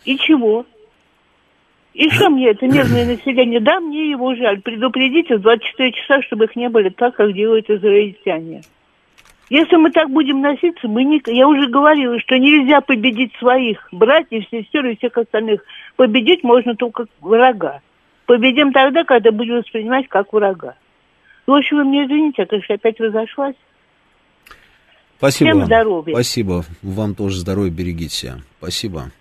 S8: И чего? И что мне это мирное население? Да, мне его жаль. Предупредите в 24 часа, чтобы их не были так, как делают израильтяне. Если мы так будем носиться, мы не... я уже говорила, что нельзя победить своих братьев, сестер и всех остальных. Победить можно только врага. Победим тогда, когда будем воспринимать как врага. В общем, вы мне извините, я, конечно, опять разошлась.
S1: Спасибо.
S8: Всем здоровья.
S1: Спасибо. Вам тоже здоровья, берегите себя. Спасибо.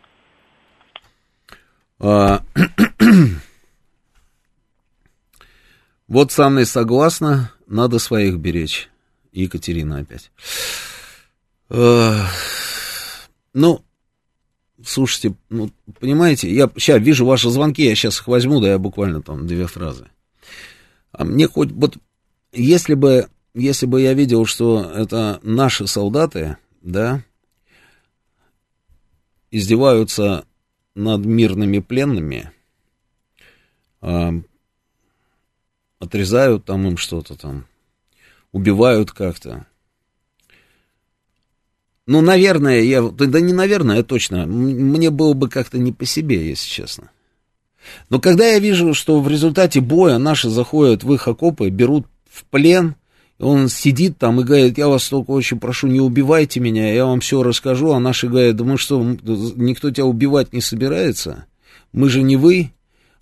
S1: А... вот с Анной согласна, надо своих беречь. Екатерина опять. Ну, слушайте, ну, понимаете, я сейчас вижу ваши звонки, я сейчас их возьму, да, я буквально там две фразы. А мне хоть, вот, если бы, если бы я видел, что это наши солдаты, да, издеваются над мирными пленными, э, отрезают там им что-то там, убивают как-то. Ну, наверное, я... Да не наверное, а точно. Мне было бы как-то не по себе, если честно. Но когда я вижу, что в результате боя наши заходят в их окопы, берут в плен, он сидит там и говорит, я вас только очень прошу, не убивайте меня, я вам все расскажу, а наши говорят, да мы что, никто тебя убивать не собирается, мы же не вы,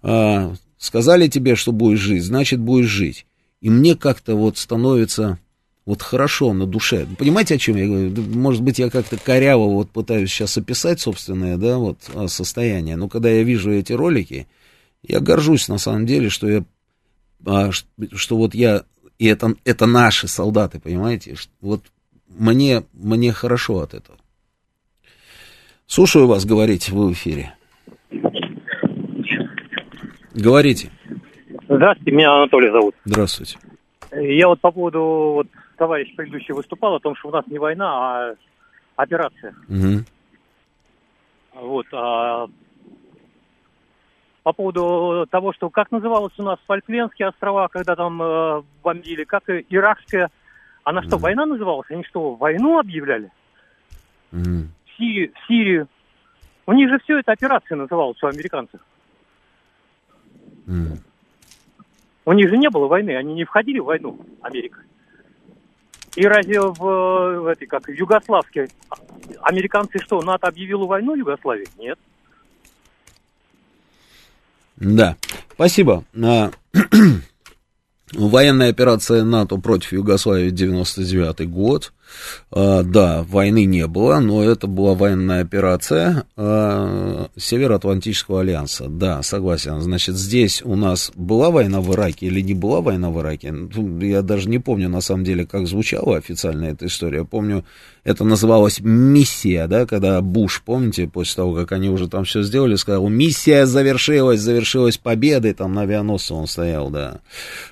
S1: а, сказали тебе, что будешь жить, значит будешь жить. И мне как-то вот становится вот хорошо на душе. Понимаете, о чем я говорю? Может быть, я как-то коряво вот пытаюсь сейчас описать собственное, да, вот а, состояние. Но когда я вижу эти ролики, я горжусь на самом деле, что я а, что вот я, и это, это наши солдаты, понимаете, вот мне, мне хорошо от этого. Слушаю вас, говорите, вы в эфире. Говорите.
S9: Здравствуйте, меня Анатолий зовут.
S1: Здравствуйте.
S9: Я вот по поводу, вот товарищ предыдущий выступал о том, что у нас не война, а операция. Угу. Вот, а по поводу того, что как называлось у нас Фольклендские острова, когда там э, бомбили, как иракская. Она что, mm. война называлась? Они что, войну объявляли? Mm. В, Сирию, в Сирию. У них же все это операция называлась у американцев. Mm. У них же не было войны, они не входили в войну, Америка. И разве в, в этой, как в Югославской, американцы что, НАТО объявило войну Югославии? Нет.
S1: Да, спасибо. А, военная операция НАТО против Югославии 99 год. А, да, войны не было, но это была военная операция а, Североатлантического альянса. Да, согласен. Значит, здесь у нас была война в Ираке или не была война в Ираке? Я даже не помню, на самом деле, как звучала официально эта история. Помню, это называлось миссия, да, когда Буш, помните, после того, как они уже там все сделали, сказал, миссия завершилась, завершилась победой, там на авианосце он стоял, да.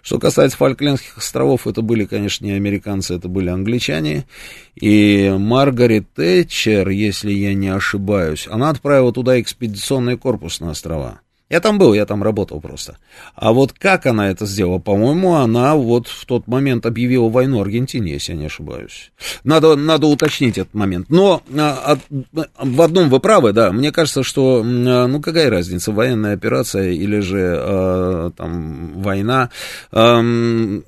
S1: Что касается Фольклендских островов, это были, конечно, не американцы, это были англичане. И Маргарет Тэтчер, если я не ошибаюсь, она отправила туда экспедиционный корпус на острова. Я там был, я там работал просто. А вот как она это сделала? По-моему, она вот в тот момент объявила войну Аргентине, если я не ошибаюсь. Надо, надо уточнить этот момент. Но а, а, в одном вы правы, да. Мне кажется, что, а, ну, какая разница, военная операция или же а, там война. А,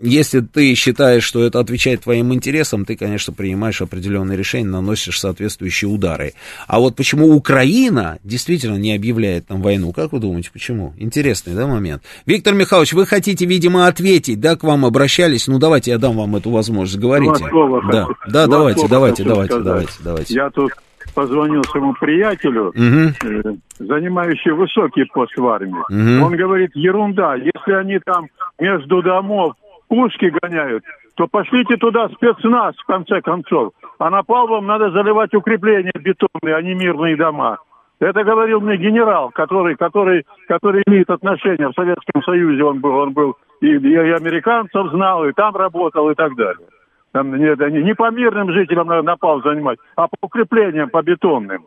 S1: если ты считаешь, что это отвечает твоим интересам, ты, конечно, принимаешь определенные решения, наносишь соответствующие удары. А вот почему Украина действительно не объявляет там войну, как вы думаете? Почему? Интересный, да, момент. Виктор Михайлович, вы хотите, видимо, ответить, да, к вам обращались? Ну, давайте я дам вам эту возможность, говорите. Да, да, давайте, давайте, давайте, давайте, давайте.
S4: Я тут позвонил своему приятелю, угу. занимающий высокий пост в армии. Угу. Он говорит, ерунда, если они там между домов пушки гоняют, то пошлите туда спецназ, в конце концов. А на напалмом надо заливать укрепления бетонные, а не мирные дома. Это говорил мне генерал, который, который, который имеет отношение в Советском Союзе. Он был, он был и, и американцев знал, и там работал, и так далее. Там, не, не, не по мирным жителям напал занимать, а по укреплениям, по бетонным.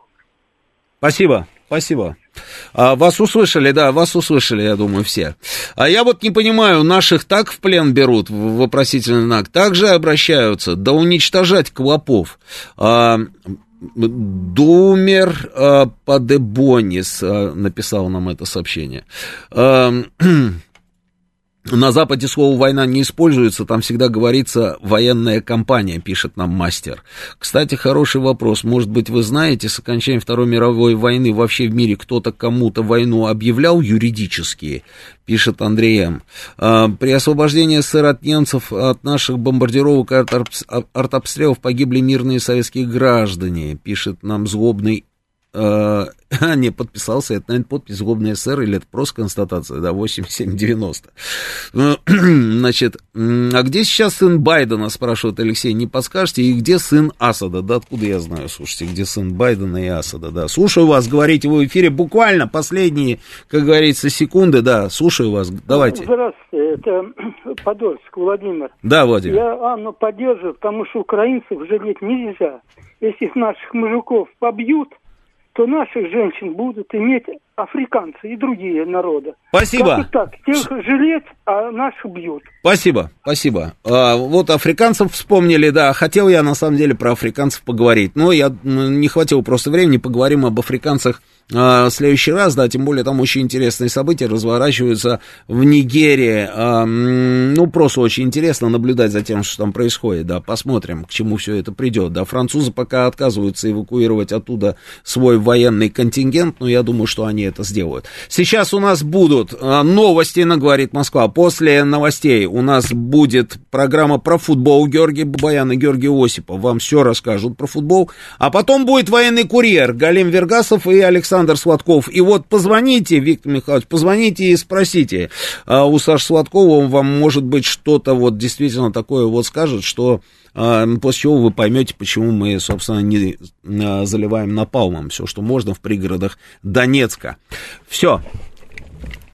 S1: Спасибо, спасибо. А, вас услышали, да, вас услышали, я думаю, все. А я вот не понимаю, наших так в плен берут, вопросительный знак, так же обращаются, да уничтожать клопов. А, Думер э, Падебонис э, написал нам это сообщение. Э, на Западе слово «война» не используется, там всегда говорится «военная кампания», пишет нам мастер. Кстати, хороший вопрос. Может быть, вы знаете, с окончанием Второй мировой войны вообще в мире кто-то кому-то войну объявлял юридически, пишет Андрей М. А, при освобождении СССР от немцев, от наших бомбардировок и артобстрелов погибли мирные советские граждане, пишет нам злобный э, не подписался, это, наверное, подпись злобный СССР, или это просто констатация, да, 8790. Ну, значит, а где сейчас сын Байдена, спрашивает Алексей, не подскажете, и где сын Асада, да, откуда я знаю, слушайте, где сын Байдена и Асада, да, слушаю вас, говорите вы в эфире, буквально последние, как говорится, секунды, да, слушаю вас, давайте.
S10: Здравствуйте, это Подольск, Владимир.
S1: Да, Владимир.
S10: Я Анну поддерживаю, потому что украинцев жалеть нельзя. Если наших мужиков побьют, то наших женщин будут иметь африканцы и другие народы.
S1: Спасибо.
S10: Как так? Тех жалеть, а наших бьют.
S1: Спасибо, спасибо. А, вот африканцев вспомнили, да. Хотел я на самом деле про африканцев поговорить, но я не хватило просто времени. Поговорим об африканцах а, в следующий раз, да, тем более там очень интересные события разворачиваются в Нигерии. А, ну, просто очень интересно наблюдать за тем, что там происходит, да, посмотрим, к чему все это придет, да. Французы пока отказываются эвакуировать оттуда свой военный контингент, но я думаю, что они они это сделают. Сейчас у нас будут э, новости на «Говорит Москва». После новостей у нас будет программа про футбол. Георгий Бабаян и Георгий Осипов вам все расскажут про футбол. А потом будет военный курьер Галим Вергасов и Александр Сладков. И вот позвоните, Виктор Михайлович, позвоните и спросите э, у Саши Сладкова, он вам, может быть, что-то вот действительно такое вот скажет, что а, после чего вы поймете, почему мы, собственно, не а, заливаем напалмом все, что можно в пригородах Донецка. Все,